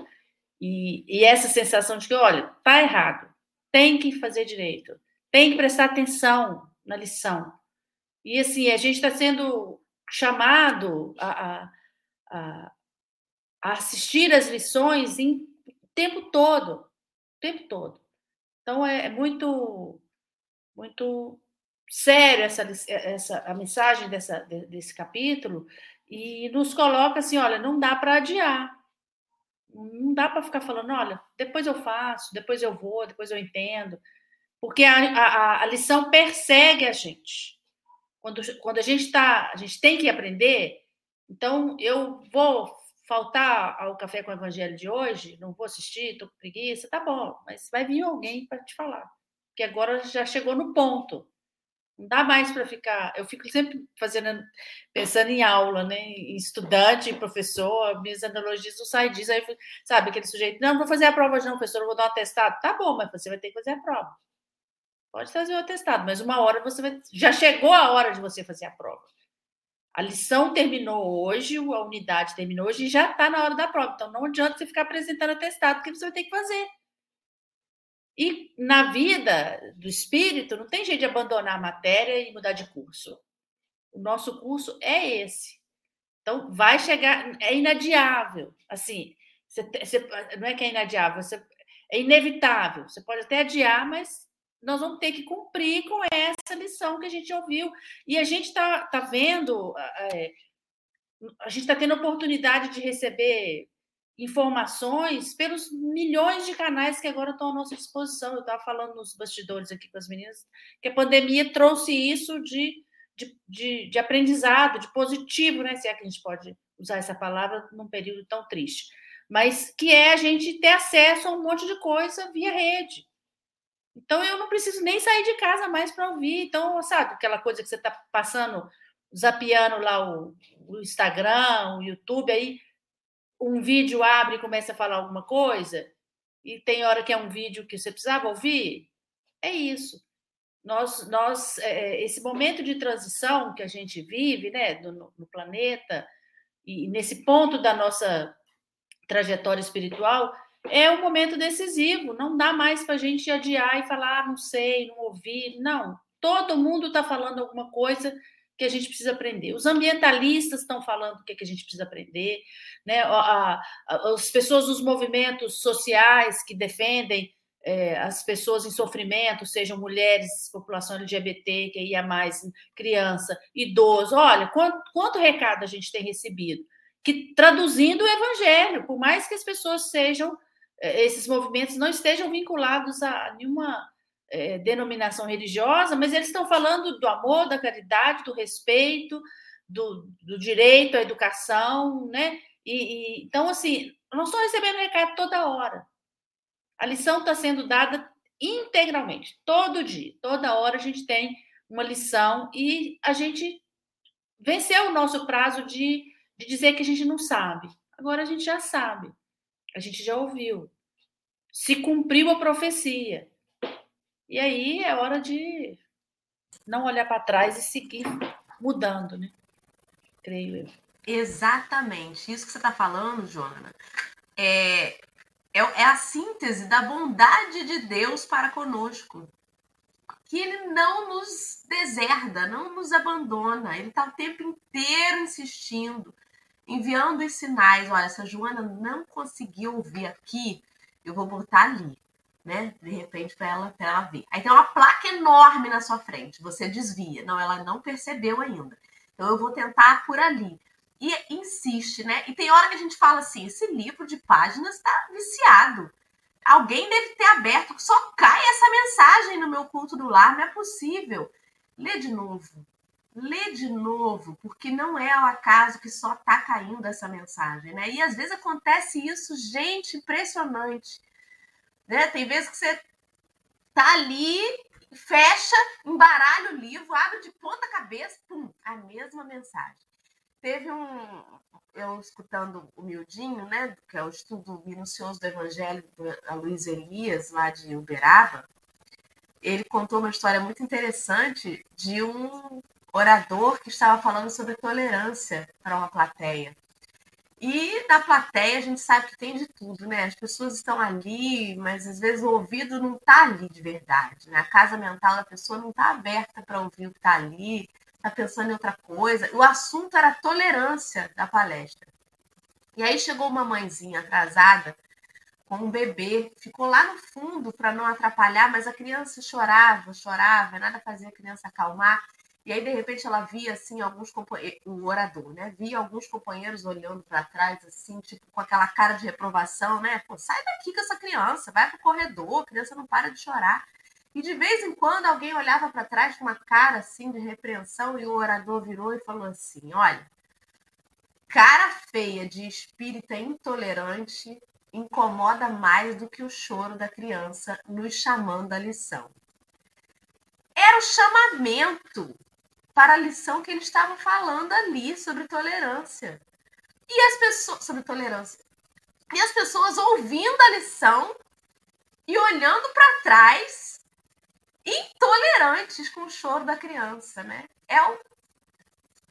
Speaker 3: E, e essa sensação de que, olha, tá errado tem que fazer direito, tem que prestar atenção na lição. E assim, a gente está sendo chamado a, a, a, assistir as lições em o tempo todo, tempo todo. Então é, é muito, muito sério essa, essa a mensagem dessa, desse capítulo e nos coloca assim, olha, não dá para adiar não dá para ficar falando, olha, depois eu faço, depois eu vou, depois eu entendo, porque a, a, a lição persegue a gente. Quando, quando a gente está, a gente tem que aprender, então eu vou faltar ao café com o evangelho de hoje, não vou assistir, estou com preguiça, tá bom, mas vai vir alguém para te falar. que agora já chegou no ponto. Não dá mais para ficar. Eu fico sempre fazendo, pensando em aula, né? Em estudante, em professor, minhas analogias não saem disso. Aí, sabe, aquele sujeito, não, vou fazer a prova não, professor, eu vou dar um atestado. Tá bom, mas você vai ter que fazer a prova. Pode fazer o atestado, mas uma hora você vai. Já chegou a hora de você fazer a prova. A lição terminou hoje, a unidade terminou hoje e já está na hora da prova. Então não adianta você ficar apresentando atestado, porque você vai ter que fazer. E na vida do espírito, não tem jeito de abandonar a matéria e mudar de curso. O nosso curso é esse. Então, vai chegar, é inadiável. Assim, você, você, não é que é inadiável, você, é inevitável. Você pode até adiar, mas nós vamos ter que cumprir com essa lição que a gente ouviu. E a gente está tá vendo, é, a gente está tendo oportunidade de receber informações pelos milhões de canais que agora estão à nossa disposição. Eu estava falando nos bastidores aqui com as meninas que a pandemia trouxe isso de, de, de, de, aprendizado, de positivo, né? Se é que a gente pode usar essa palavra num período tão triste. Mas que é a gente ter acesso a um monte de coisa via rede. Então eu não preciso nem sair de casa mais para ouvir. Então, sabe, aquela coisa que você está passando, zapeando lá o, o Instagram, o YouTube, aí um vídeo abre e começa a falar alguma coisa, e tem hora que é um vídeo que você precisava ouvir, é isso. Nós, nós é, é esse momento de transição que a gente vive né, no, no planeta, e nesse ponto da nossa trajetória espiritual, é um momento decisivo. Não dá mais para a gente adiar e falar, ah, não sei, não ouvi. Não. Todo mundo está falando alguma coisa que a gente precisa aprender. Os ambientalistas estão falando o que, é que a gente precisa aprender, né? As pessoas dos movimentos sociais que defendem é, as pessoas em sofrimento, sejam mulheres, população LGBT, que ia mais, criança, idoso. Olha, quanto, quanto recado a gente tem recebido? Que traduzindo o evangelho, por mais que as pessoas sejam, é, esses movimentos não estejam vinculados a nenhuma é, denominação religiosa, mas eles estão falando do amor, da caridade, do respeito, do, do direito à educação, né? E, e, então, assim, nós estamos recebendo recado toda hora. A lição está sendo dada integralmente, todo dia, toda hora a gente tem uma lição e a gente venceu o nosso prazo de, de dizer que a gente não sabe. Agora a gente já sabe, a gente já ouviu. Se cumpriu a profecia. E aí é hora de não olhar para trás e seguir mudando, né? Creio eu.
Speaker 1: Exatamente. Isso que você está falando, Joana, é, é, é a síntese da bondade de Deus para conosco. Que ele não nos deserda, não nos abandona. Ele está o tempo inteiro insistindo, enviando os sinais. Olha, essa Joana não conseguiu ouvir aqui, eu vou botar ali né? De repente, para ela, ela ver. Aí tem uma placa enorme na sua frente, você desvia. Não, ela não percebeu ainda. Então, eu vou tentar por ali. E insiste, né? E tem hora que a gente fala assim: esse livro de páginas está viciado. Alguém deve ter aberto, só cai essa mensagem no meu culto do lar, não é possível. Lê de novo. Lê de novo, porque não é ao acaso que só está caindo essa mensagem, né? E às vezes acontece isso, gente, impressionante né? Tem vezes que você tá ali, fecha, embaralha o livro, abre de ponta cabeça, pum, a mesma mensagem. Teve um, eu escutando o Mildinho, né, que é o estudo minucioso do Evangelho da Luiz Elias, lá de Uberaba, ele contou uma história muito interessante de um orador que estava falando sobre tolerância para uma plateia. E na plateia a gente sabe que tem de tudo, né? As pessoas estão ali, mas às vezes o ouvido não está ali de verdade, né? A casa mental da pessoa não está aberta para ouvir o que está ali, está pensando em outra coisa. O assunto era a tolerância da palestra. E aí chegou uma mãezinha atrasada com um bebê, ficou lá no fundo para não atrapalhar, mas a criança chorava, chorava, nada fazia a criança acalmar. E aí, de repente, ela via, assim, alguns companheiros, o orador, né? Via alguns companheiros olhando para trás, assim, tipo, com aquela cara de reprovação, né? Pô, sai daqui com essa criança, vai pro corredor, a criança não para de chorar. E de vez em quando alguém olhava para trás com uma cara, assim, de repreensão, e o orador virou e falou assim: olha, cara feia de espírita intolerante incomoda mais do que o choro da criança nos chamando a lição. era o chamamento para a lição que ele estava falando ali sobre tolerância. E as pessoas sobre tolerância. E as pessoas ouvindo a lição e olhando para trás, intolerantes com o choro da criança, né? É o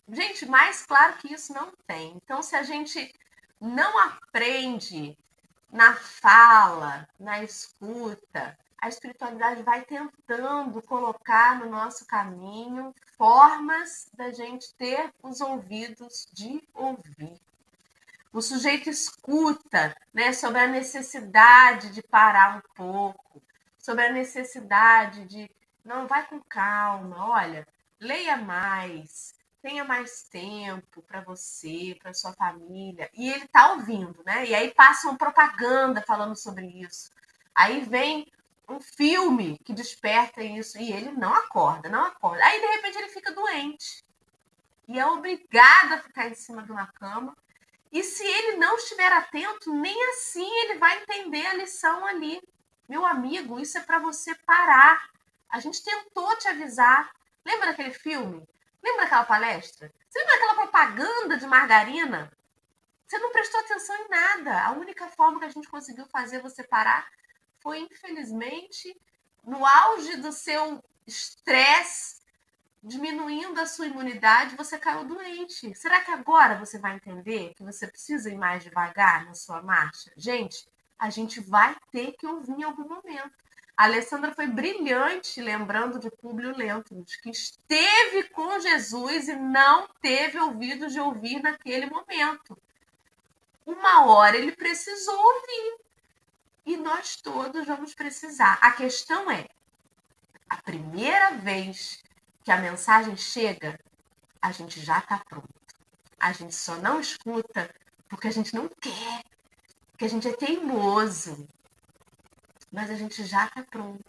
Speaker 1: Gente, mais claro que isso não tem. Então, se a gente não aprende na fala, na escuta, a espiritualidade vai tentando colocar no nosso caminho formas da gente ter os ouvidos de ouvir. O sujeito escuta né, sobre a necessidade de parar um pouco, sobre a necessidade de não vai com calma, olha, leia mais, tenha mais tempo para você, para sua família. E ele está ouvindo, né? E aí passa uma propaganda falando sobre isso. Aí vem um filme que desperta isso e ele não acorda, não acorda. Aí de repente ele fica doente e é obrigado a ficar em cima de uma cama. E se ele não estiver atento, nem assim ele vai entender a lição ali. Meu amigo, isso é para você parar. A gente tentou te avisar. Lembra daquele filme? Lembra daquela palestra? Você lembra daquela propaganda de margarina? Você não prestou atenção em nada. A única forma que a gente conseguiu fazer você parar foi, infelizmente, no auge do seu estresse, diminuindo a sua imunidade, você caiu doente. Será que agora você vai entender que você precisa ir mais devagar na sua marcha? Gente, a gente vai ter que ouvir em algum momento. A Alessandra foi brilhante lembrando de Públio Lentulus, que esteve com Jesus e não teve ouvidos de ouvir naquele momento. Uma hora ele precisou ouvir e nós todos vamos precisar. A questão é: a primeira vez que a mensagem chega, a gente já está pronto. A gente só não escuta porque a gente não quer, porque a gente é teimoso. Mas a gente já está pronto.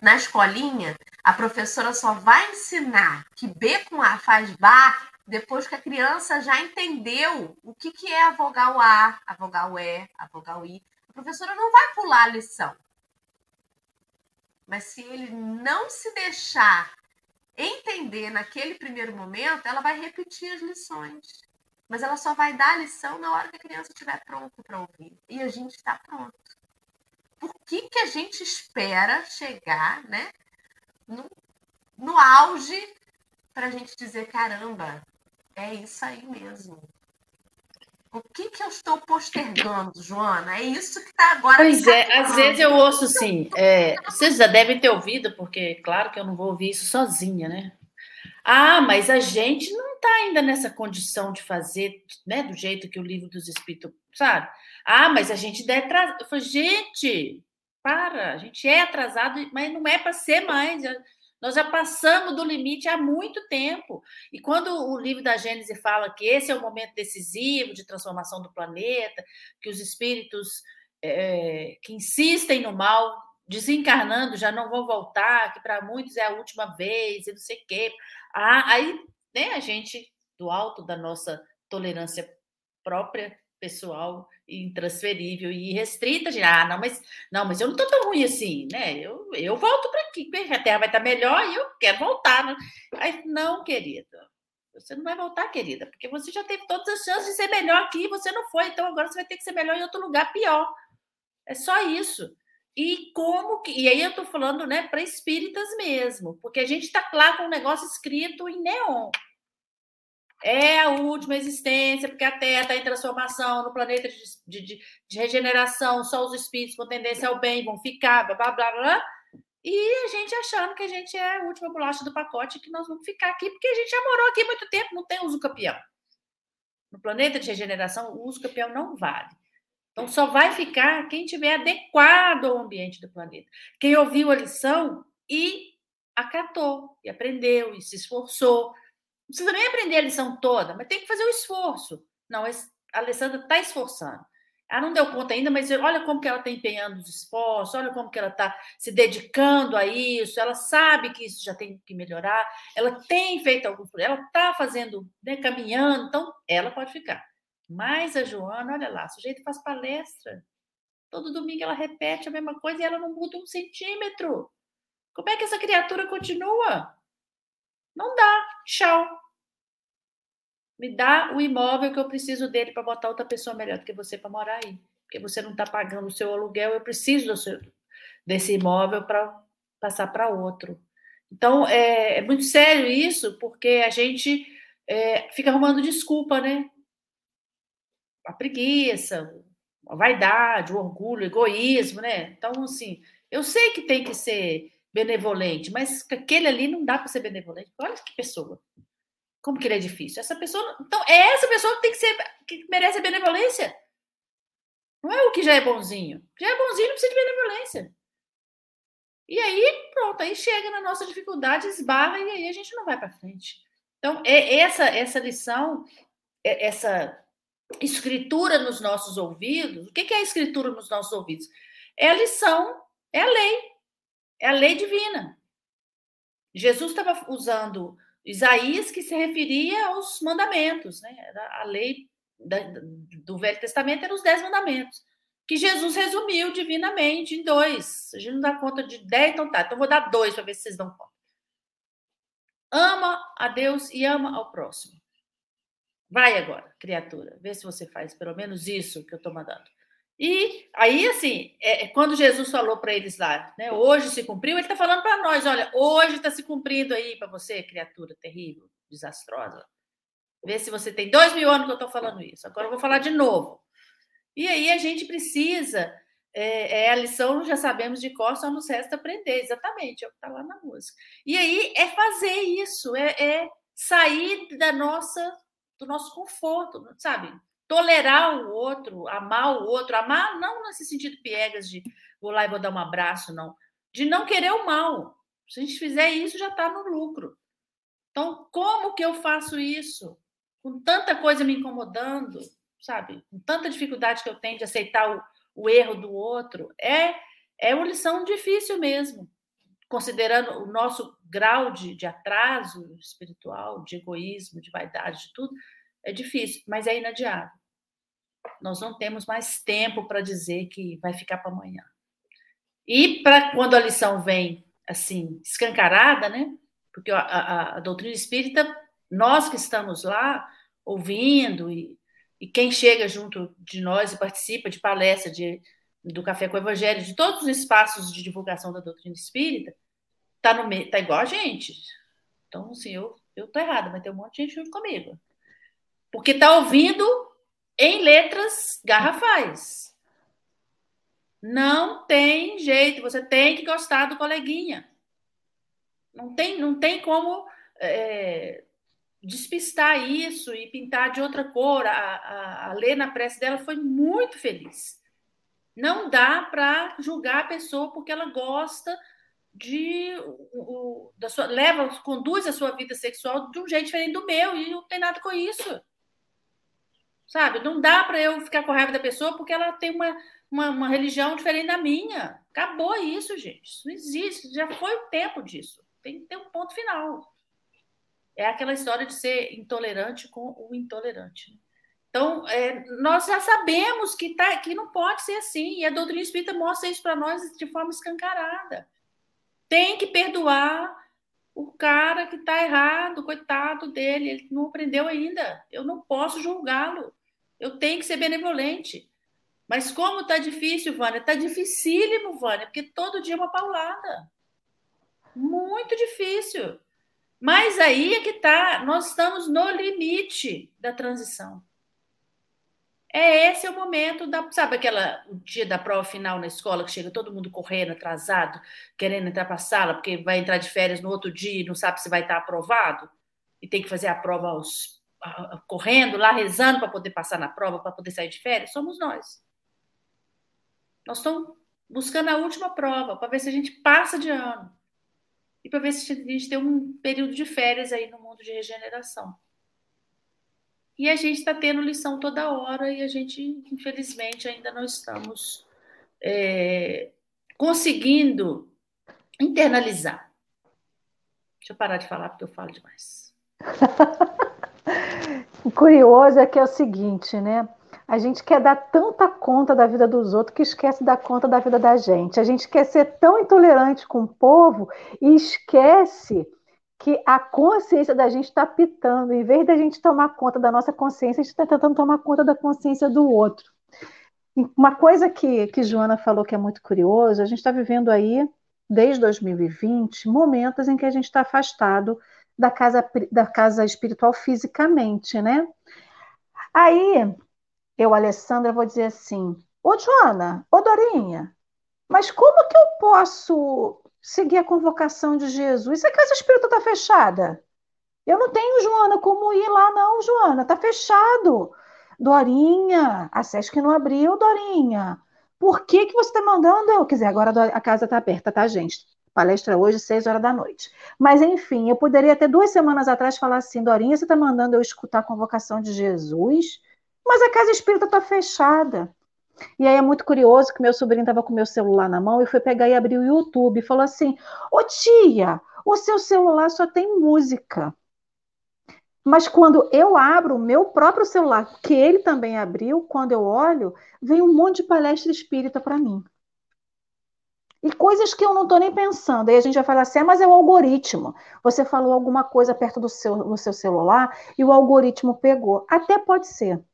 Speaker 1: Na escolinha, a professora só vai ensinar que B com A faz bar depois que a criança já entendeu o que, que é a vogal A, a vogal E, a vogal I. A professora não vai pular a lição. Mas se ele não se deixar entender naquele primeiro momento, ela vai repetir as lições. Mas ela só vai dar a lição na hora que a criança estiver pronta para ouvir. E a gente está pronto. Por que, que a gente espera chegar né, no, no auge para a gente dizer: caramba, é isso aí mesmo. O que, que eu estou postergando, Joana? É isso que está agora.
Speaker 3: Pois é, às vezes eu ouço assim. É, vocês já devem ter ouvido, porque claro que eu não vou ouvir isso sozinha, né? Ah, mas a gente não está ainda nessa condição de fazer né, do jeito que o livro dos Espíritos, sabe? Ah, mas a gente deve. Eu falo, gente, para, a gente é atrasado, mas não é para ser mais. Nós já passamos do limite há muito tempo. E quando o livro da Gênese fala que esse é o momento decisivo de transformação do planeta, que os espíritos é, que insistem no mal, desencarnando, já não vão voltar, que para muitos é a última vez, e não sei o quê. Ah, aí né, a gente, do alto da nossa tolerância própria, pessoal, intransferível e restrita, de, ah, não, mas não, mas eu não estou tão ruim assim, né? Eu, eu volto para aqui, a Terra vai estar tá melhor e eu quero voltar. Né? Aí, não, querida, você não vai voltar, querida, porque você já teve todas as chances de ser melhor aqui você não foi, então agora você vai ter que ser melhor em outro lugar pior. É só isso. E como que. E aí eu estou falando, né, para espíritas mesmo, porque a gente está lá com um negócio escrito em neon é a última existência, porque a Terra está em transformação, no planeta de, de, de, regeneração, só os espíritos com tendência ao bem vão ficar, blá, blá, blá, blá. E a gente achando que a gente é a última bolacha do pacote, que nós vamos ficar aqui, porque a gente já morou aqui muito tempo, não tem uso campeão. No planeta de regeneração, o uso campeão não vale. Então, só vai ficar quem tiver adequado ao ambiente do planeta. Quem ouviu a lição e acatou, e aprendeu, e se esforçou, não precisa nem aprender a lição toda, mas tem que fazer o esforço. Não, a Alessandra está esforçando. Ela não deu conta ainda, mas olha como que ela está empenhando os esforços, olha como que ela está se dedicando a isso, ela sabe que isso já tem que melhorar, ela tem feito alguns, ela está fazendo, né, caminhando, então ela pode ficar. Mas a Joana, olha lá, o sujeito faz palestra. Todo domingo ela repete a mesma coisa e ela não muda um centímetro. Como é que essa criatura continua? Não dá. Tchau. Me dá o imóvel que eu preciso dele para botar outra pessoa melhor do que você para morar aí. Porque você não está pagando o seu aluguel, eu preciso seu, desse imóvel para passar para outro. Então, é, é, muito sério isso, porque a gente é, fica arrumando desculpa, né? A preguiça, a vaidade, o orgulho, o egoísmo, né? Então, assim, eu sei que tem que ser benevolente, mas aquele ali não dá para ser benevolente. Olha que pessoa. Como que ele é difícil. Essa pessoa. Então, é essa pessoa que tem que ser. que merece benevolência. Não é o que já é bonzinho. Já é bonzinho, não precisa de benevolência. E aí, pronto, aí chega na nossa dificuldade, esbarra e aí a gente não vai para frente. Então, é essa, essa lição, é, essa escritura nos nossos ouvidos, o que é a escritura nos nossos ouvidos? É a lição, é a lei, é a lei divina. Jesus estava usando Isaías, que se referia aos mandamentos, né? A lei do Velho Testamento eram os dez mandamentos, que Jesus resumiu divinamente em dois. A gente não dá conta de dez, então tá. Então vou dar dois para ver se vocês dão conta. Ama a Deus e ama ao próximo. Vai agora, criatura, vê se você faz pelo menos isso que eu estou mandando. E aí, assim, é, é quando Jesus falou para eles lá, né, hoje se cumpriu, ele está falando para nós: olha, hoje está se cumprindo aí para você, criatura terrível, desastrosa. Vê se você tem dois mil anos que eu estou falando isso. Agora eu vou falar de novo. E aí a gente precisa, é, é a lição, já sabemos de cor, só nos resta aprender, exatamente, é o que está lá na música. E aí é fazer isso, é, é sair da nossa do nosso conforto, sabe? Tolerar o outro, amar o outro, amar não nesse sentido piegas de vou lá e vou dar um abraço, não. De não querer o mal. Se a gente fizer isso, já está no lucro. Então, como que eu faço isso? Com tanta coisa me incomodando, sabe? Com tanta dificuldade que eu tenho de aceitar o, o erro do outro. É, é uma lição difícil mesmo considerando o nosso grau de, de atraso espiritual, de egoísmo, de vaidade, de tudo, é difícil, mas é inadiável. Nós não temos mais tempo para dizer que vai ficar para amanhã. E para quando a lição vem assim, escancarada, né? Porque a, a, a, doutrina espírita, nós que estamos lá ouvindo e, e quem chega junto de nós e participa de palestra de do Café com o Evangelho, de todos os espaços de divulgação da doutrina espírita, tá no tá igual a gente. Então, assim, eu, eu tô errada, mas tem um monte de gente junto comigo. Porque tá ouvindo em letras garrafais. Não tem jeito, você tem que gostar do coleguinha. Não tem, não tem como é, despistar isso e pintar de outra cor. A, a, a na prece dela foi muito feliz. Não dá para julgar a pessoa porque ela gosta de o, da sua leva, conduz a sua vida sexual de um jeito diferente do meu e não tem nada com isso. Sabe? Não dá para eu ficar com raiva da pessoa porque ela tem uma, uma, uma, religião diferente da minha. Acabou isso, gente. Isso não existe. Já foi o tempo disso. Tem que ter um ponto final. É aquela história de ser intolerante com o intolerante. Né? Então, é, nós já sabemos que, tá, que não pode ser assim, e a doutrina espírita mostra isso para nós de forma escancarada. Tem que perdoar o cara que está errado, coitado dele, ele não aprendeu ainda. Eu não posso julgá-lo. Eu tenho que ser benevolente. Mas como está difícil, Vânia? Está dificílimo, Vânia, porque todo dia é uma paulada. Muito difícil. Mas aí é que está, nós estamos no limite da transição. É esse é o momento da, sabe aquela o dia da prova final na escola que chega todo mundo correndo atrasado, querendo entrar para a sala porque vai entrar de férias no outro dia e não sabe se vai estar aprovado e tem que fazer a prova aos, correndo lá rezando para poder passar na prova, para poder sair de férias, somos nós. Nós estamos buscando a última prova para ver se a gente passa de ano e para ver se a gente tem um período de férias aí no mundo de regeneração. E a gente está tendo lição toda hora e a gente, infelizmente, ainda não estamos é, conseguindo internalizar. Deixa eu parar de falar porque eu falo demais. (laughs)
Speaker 2: o curioso é que é o seguinte, né? A gente quer dar tanta conta da vida dos outros que esquece da conta da vida da gente. A gente quer ser tão intolerante com o povo e esquece que a consciência da gente está pitando. Em vez da gente tomar conta da nossa consciência, a gente está tentando tomar conta da consciência do outro. Uma coisa que, que Joana falou que é muito curioso, a gente está vivendo aí, desde 2020, momentos em que a gente está afastado da casa, da casa espiritual fisicamente, né? Aí, eu, Alessandra, vou dizer assim: Ô, Joana, ô, Dorinha, mas como que eu posso seguir a convocação de Jesus? Se a casa espírita está fechada? Eu não tenho, Joana, como ir lá, não, Joana, está fechado. Dorinha, a SESC não abriu, Dorinha. Por que, que você está mandando eu? Quer dizer, agora a casa está aberta, tá, gente? Palestra hoje, seis horas da noite. Mas, enfim, eu poderia até duas semanas atrás falar assim, Dorinha, você está mandando eu escutar a convocação de Jesus? Mas a casa espírita está fechada. E aí é muito curioso que meu sobrinho estava com meu celular na mão e foi pegar e abrir o YouTube e falou assim: Ô tia, o seu celular só tem música. Mas quando eu abro o meu próprio celular, que ele também abriu, quando eu olho, vem um monte de palestra espírita para mim. E coisas que eu não estou nem pensando. Aí a gente vai falar assim, ah, mas é o algoritmo. Você falou alguma coisa perto do seu, do seu celular e o algoritmo pegou. Até pode ser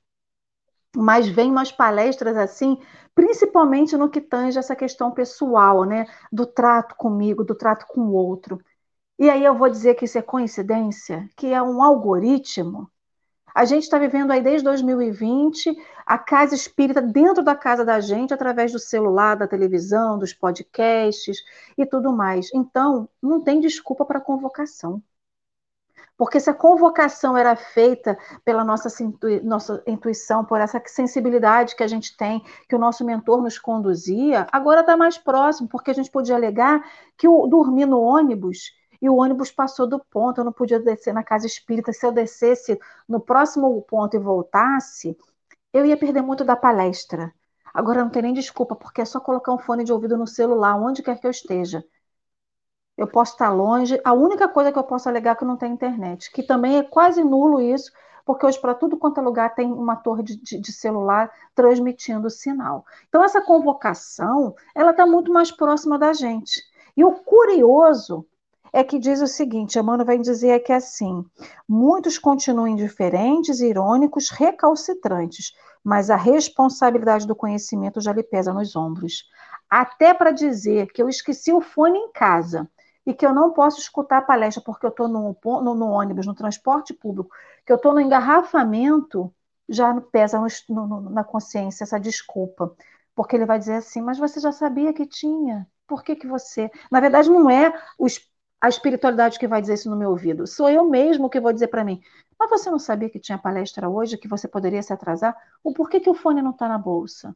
Speaker 2: mas vem umas palestras assim, principalmente no que tange essa questão pessoal, né? Do trato comigo, do trato com o outro. E aí eu vou dizer que isso é coincidência, que é um algoritmo. A gente está vivendo aí desde 2020 a casa espírita dentro da casa da gente, através do celular, da televisão, dos podcasts e tudo mais. Então, não tem desculpa para convocação. Porque se a convocação era feita pela nossa, nossa intuição, por essa sensibilidade que a gente tem, que o nosso mentor nos conduzia, agora está mais próximo, porque a gente podia alegar que eu dormi no ônibus e o ônibus passou do ponto, eu não podia descer na casa espírita. Se eu descesse no próximo ponto e voltasse, eu ia perder muito da palestra. Agora não tem nem desculpa, porque é só colocar um fone de ouvido no celular, onde quer que eu esteja eu posso estar longe. A única coisa que eu posso alegar é que não tem internet, que também é quase nulo isso, porque hoje para tudo quanto é lugar tem uma torre de, de, de celular transmitindo sinal. Então essa convocação, ela está muito mais próxima da gente. E o curioso é que diz o seguinte, Emmanuel vai dizer que é assim, muitos continuam indiferentes, irônicos, recalcitrantes, mas a responsabilidade do conhecimento já lhe pesa nos ombros. Até para dizer que eu esqueci o fone em casa e que eu não posso escutar a palestra porque eu estou no, no, no, ônibus, no transporte público, que eu estou no engarrafamento, já pesa no, na consciência essa desculpa. Porque ele vai dizer assim, mas você já sabia que tinha. Por que, que você. Na verdade, não é a espiritualidade que vai dizer isso no meu ouvido. Sou eu mesmo que vou dizer para mim. Mas você não sabia que tinha palestra hoje, que você poderia se atrasar? O porquê que o fone não está na bolsa?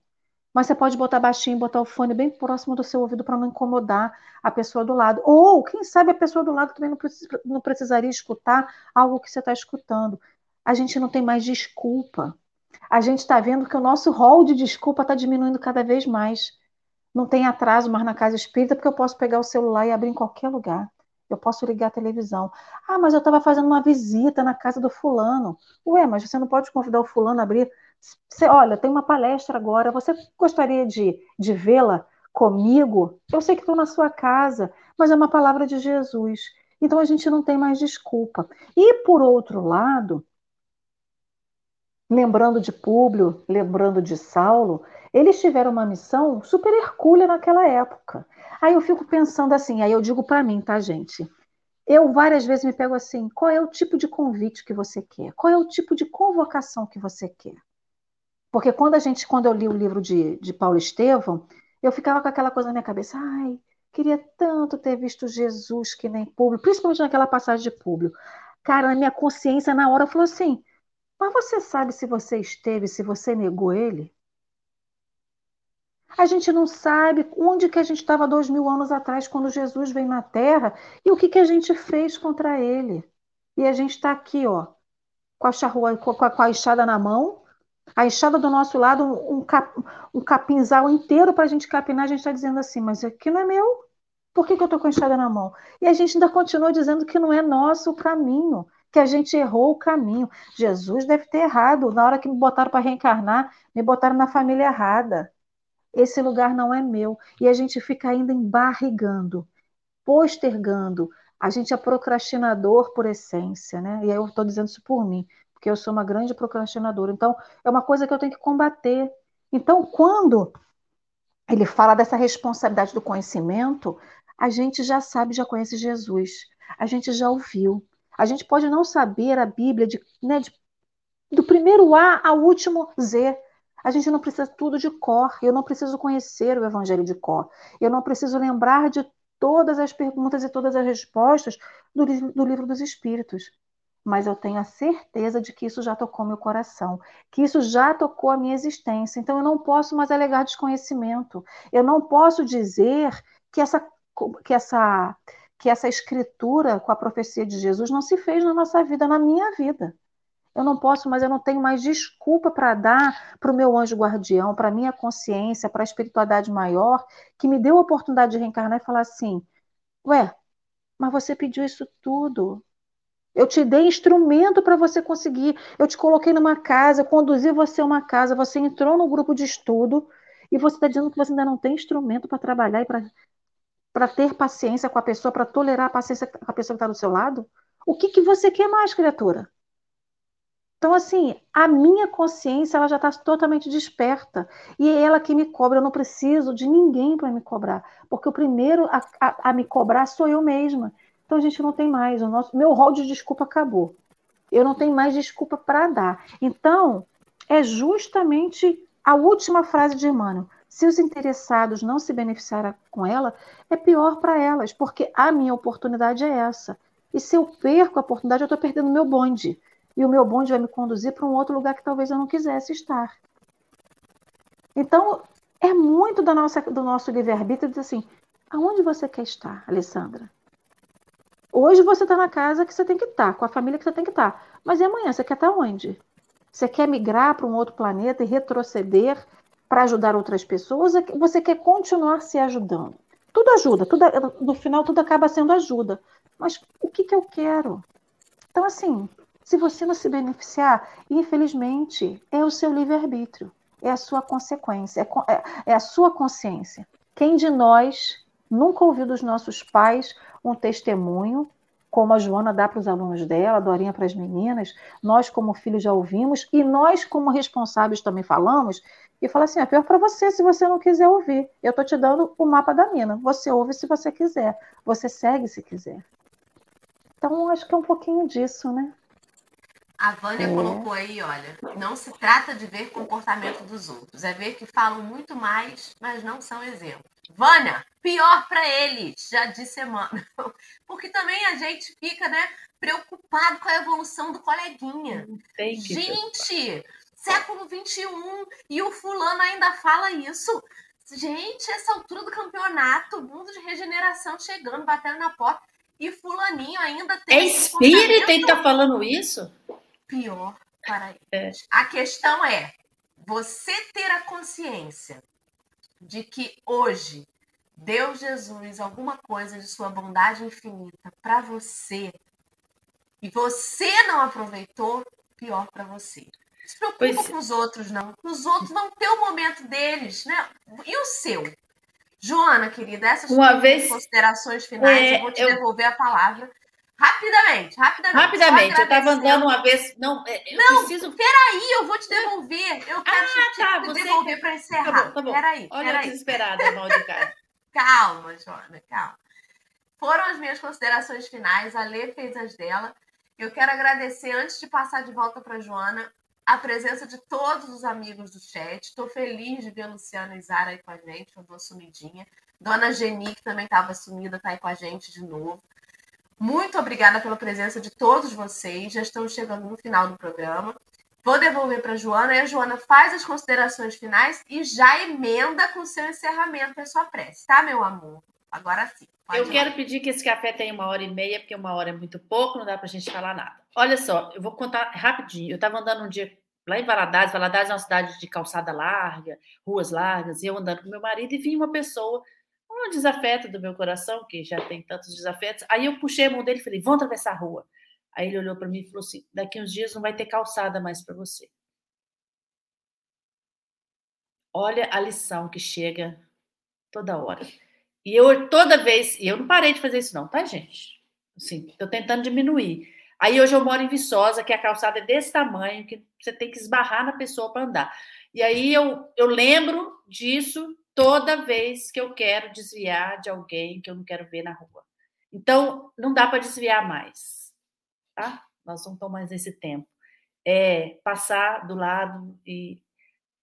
Speaker 2: Mas você pode botar baixinho, botar o fone bem próximo do seu ouvido para não incomodar a pessoa do lado. Ou, quem sabe, a pessoa do lado também não, não precisaria escutar algo que você está escutando. A gente não tem mais desculpa. A gente está vendo que o nosso rol de desculpa está diminuindo cada vez mais. Não tem atraso mais na casa espírita, porque eu posso pegar o celular e abrir em qualquer lugar. Eu posso ligar a televisão. Ah, mas eu estava fazendo uma visita na casa do fulano. Ué, mas você não pode convidar o fulano a abrir você, olha, tem uma palestra agora, você gostaria de, de vê-la comigo? Eu sei que estou na sua casa, mas é uma palavra de Jesus. Então a gente não tem mais desculpa. E por outro lado, lembrando de Públio, lembrando de Saulo, eles tiveram uma missão super hercúlea naquela época. Aí eu fico pensando assim, aí eu digo para mim, tá, gente? Eu várias vezes me pego assim, qual é o tipo de convite que você quer? Qual é o tipo de convocação que você quer? Porque quando a gente, quando eu li o livro de, de Paulo Estevão, eu ficava com aquela coisa na minha cabeça, ai, queria tanto ter visto Jesus que nem público, principalmente naquela passagem de público. Cara, na minha consciência na hora falou assim: mas você sabe se você esteve, se você negou ele? A gente não sabe onde que a gente estava dois mil anos atrás, quando Jesus veio na Terra, e o que, que a gente fez contra ele. E a gente está aqui, ó, com a, charrua, com a, com a enxada na mão, a enxada do nosso lado, um, cap, um capinzal inteiro para a gente capinar, a gente está dizendo assim, mas aqui não é meu. Por que, que eu estou com a enxada na mão? E a gente ainda continua dizendo que não é nosso o caminho. que a gente errou o caminho. Jesus deve ter errado. Na hora que me botaram para reencarnar, me botaram na família errada. Esse lugar não é meu. E a gente fica ainda embarrigando, postergando. A gente é procrastinador por essência, né? E aí eu estou dizendo isso por mim, porque eu sou uma grande procrastinadora. Então, é uma coisa que eu tenho que combater. Então, quando ele fala dessa responsabilidade do conhecimento, a gente já sabe, já conhece Jesus, a gente já ouviu. A gente pode não saber a Bíblia de, né, de, do primeiro A ao último Z. A gente não precisa tudo de cor. Eu não preciso conhecer o Evangelho de cor. Eu não preciso lembrar de todas as perguntas e todas as respostas do, do livro dos Espíritos mas eu tenho a certeza de que isso já tocou meu coração, que isso já tocou a minha existência. Então eu não posso mais alegar desconhecimento. Eu não posso dizer que essa que essa que essa escritura com a profecia de Jesus não se fez na nossa vida, na minha vida. Eu não posso, mas eu não tenho mais desculpa para dar para o meu anjo guardião, para a minha consciência, para a espiritualidade maior, que me deu a oportunidade de reencarnar e falar assim: Ué, mas você pediu isso tudo. Eu te dei instrumento para você conseguir. Eu te coloquei numa casa, conduzi você a uma casa, você entrou no grupo de estudo e você está dizendo que você ainda não tem instrumento para trabalhar e para ter paciência com a pessoa, para tolerar a paciência com a pessoa que está do seu lado? O que, que você quer mais, criatura? Então, assim, a minha consciência ela já está totalmente desperta. E é ela que me cobra. Eu não preciso de ninguém para me cobrar. Porque o primeiro a, a, a me cobrar sou eu mesma. Então a gente não tem mais. O nosso, meu rol de desculpa acabou. Eu não tenho mais desculpa para dar. Então, é justamente a última frase de Emmanuel. Se os interessados não se beneficiarem com ela, é pior para elas, porque a minha oportunidade é essa. E se eu perco a oportunidade, eu estou perdendo meu bonde. E o meu bonde vai me conduzir para um outro lugar que talvez eu não quisesse estar. Então, é muito da nossa, do nosso livre-arbítrio dizer assim: aonde você quer estar, Alessandra? Hoje você está na casa que você tem que estar, tá, com a família que você tem que estar. Tá. Mas e amanhã? Você quer estar tá onde? Você quer migrar para um outro planeta e retroceder para ajudar outras pessoas? Você quer continuar se ajudando? Tudo ajuda, tudo, no final tudo acaba sendo ajuda. Mas o que, que eu quero? Então, assim, se você não se beneficiar, infelizmente, é o seu livre-arbítrio, é a sua consequência, é, é, é a sua consciência. Quem de nós nunca ouviu dos nossos pais um testemunho, como a Joana dá para os alunos dela, a Dorinha para as meninas, nós como filhos já ouvimos, e nós como responsáveis também falamos, e fala assim, é pior para você se você não quiser ouvir. Eu estou te dando o mapa da mina. Você ouve se você quiser, você segue se quiser. Então, acho que é um pouquinho disso, né?
Speaker 1: A Vânia é. colocou aí, olha, não se trata de ver comportamento dos outros, é ver que falam muito mais, mas não são exemplos. Vânia, pior para eles, já disse Emmanuel. (laughs) Porque também a gente fica, né, preocupado com a evolução do coleguinha. Gente, século 21 e o fulano ainda fala isso. Gente, essa altura do campeonato, mundo de regeneração chegando, batendo na porta. E fulaninho ainda tem.
Speaker 3: É espírita e tá falando isso?
Speaker 1: Pior para eles. É. A questão é você ter a consciência de que hoje deu Jesus alguma coisa de sua bondade infinita para você e você não aproveitou, pior para você. Não se preocupa pois... com os outros, não. Os outros vão ter o momento deles, né? E o seu? Joana, querida, essas Uma vez... considerações finais, é, eu vou te eu... devolver a palavra. Rapidamente, rapidamente.
Speaker 3: Rapidamente, eu estava andando uma vez. Não, é, eu não preciso.
Speaker 1: Peraí, eu vou te devolver. Eu quero ah, te, tá, te devolver para encerrar. Tá bom, tá bom. Peraí.
Speaker 3: Olha
Speaker 1: peraí.
Speaker 3: a desesperada, mal de cara.
Speaker 1: calma, Joana, calma. Foram as minhas considerações finais. A Lê fez as dela. Eu quero agradecer, antes de passar de volta para Joana, a presença de todos os amigos do chat. Estou feliz de ver a Luciana e Zara aí com a gente, eu dou sumidinha. Dona Geni, que também estava sumida, está aí com a gente de novo. Muito obrigada pela presença de todos vocês. Já estamos chegando no final do programa. Vou devolver para a Joana e a Joana faz as considerações finais e já emenda com o seu encerramento e a sua prece, tá, meu amor? Agora sim.
Speaker 3: Eu quero pedir que esse café tenha uma hora e meia, porque uma hora é muito pouco, não dá para a gente falar nada. Olha só, eu vou contar rapidinho. Eu estava andando um dia lá em Valadares. Valadares é uma cidade de calçada larga, ruas largas, e eu andando com meu marido e vi uma pessoa um desafeto do meu coração, que já tem tantos desafetos. Aí eu puxei a mão dele e falei, vamos atravessar a rua. Aí ele olhou para mim e falou assim: daqui uns dias não vai ter calçada mais para você. Olha a lição que chega toda hora. E eu toda vez, e eu não parei de fazer isso não, tá, gente? Assim, tô tentando diminuir. Aí hoje eu moro em Viçosa, que a calçada é desse tamanho, que você tem que esbarrar na pessoa para andar. E aí eu, eu lembro disso toda vez que eu quero desviar de alguém que eu não quero ver na rua. Então, não dá para desviar mais, tá? Nós não estamos mais nesse tempo. É passar do lado e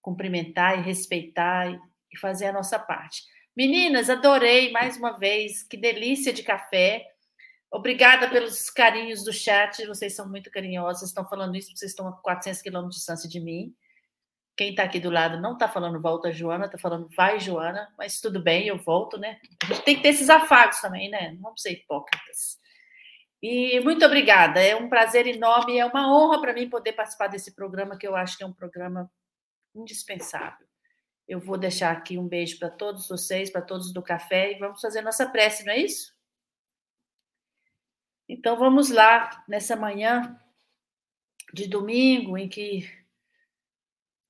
Speaker 3: cumprimentar e respeitar e fazer a nossa parte. Meninas, adorei mais uma vez, que delícia de café. Obrigada pelos carinhos do chat, vocês são muito carinhosas, estão falando isso porque vocês estão a 400 quilômetros de distância de mim. Quem está aqui do lado não está falando volta, Joana, está falando vai, Joana, mas tudo bem, eu volto, né? A gente tem que ter esses afagos também, né? Não vamos ser hipócritas. E muito obrigada, é um prazer enorme, é uma honra para mim poder participar desse programa, que eu acho que é um programa indispensável. Eu vou deixar aqui um beijo para todos vocês, para todos do café, e vamos fazer nossa prece, não é isso? Então vamos lá, nessa manhã de domingo, em que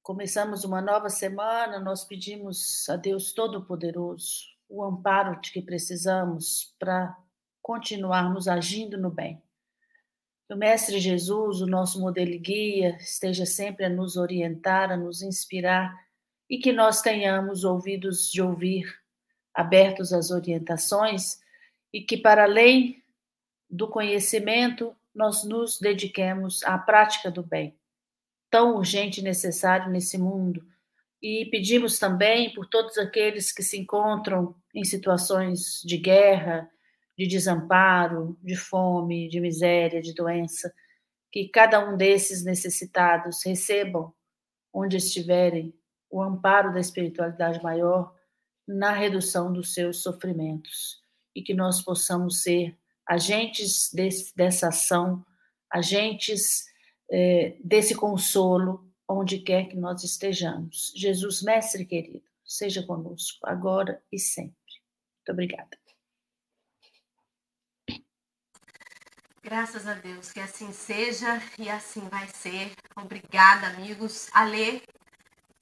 Speaker 3: começamos uma nova semana, nós pedimos a Deus Todo-Poderoso o amparo de que precisamos para continuarmos agindo no bem. Que o Mestre Jesus, o nosso modelo e guia, esteja sempre a nos orientar, a nos inspirar e que nós tenhamos ouvidos de ouvir abertos às orientações e que, para além do conhecimento, nós nos dediquemos à prática do bem tão urgente e necessário nesse mundo. E pedimos também por todos aqueles que se encontram em situações de guerra, de desamparo, de fome, de miséria, de doença, que cada um desses necessitados recebam, onde estiverem, o amparo da espiritualidade maior na redução dos seus sofrimentos e que nós possamos ser agentes desse, dessa ação, agentes é, desse consolo onde quer que nós estejamos. Jesus, Mestre querido, seja conosco, agora e sempre. Muito obrigada.
Speaker 1: Graças a Deus, que assim seja e assim vai ser. Obrigada, amigos. Alê,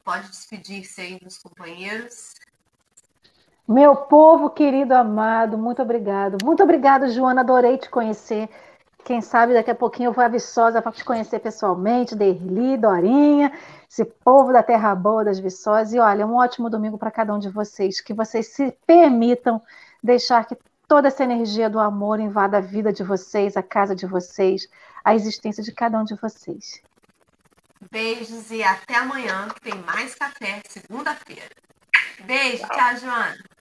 Speaker 1: pode despedir-se aí dos companheiros.
Speaker 2: Meu povo querido, amado, muito obrigado. Muito obrigado, Joana, adorei te conhecer. Quem sabe daqui a pouquinho eu vou a Viçosa para te conhecer pessoalmente, Derli, Dorinha, esse povo da Terra Boa das Viçosas. E olha, um ótimo domingo para cada um de vocês. Que vocês se permitam deixar que toda essa energia do amor invada a vida de vocês, a casa de vocês, a existência de cada um de vocês.
Speaker 1: Beijos e até amanhã, que tem mais café, segunda-feira. Beijo, tchau, Joana.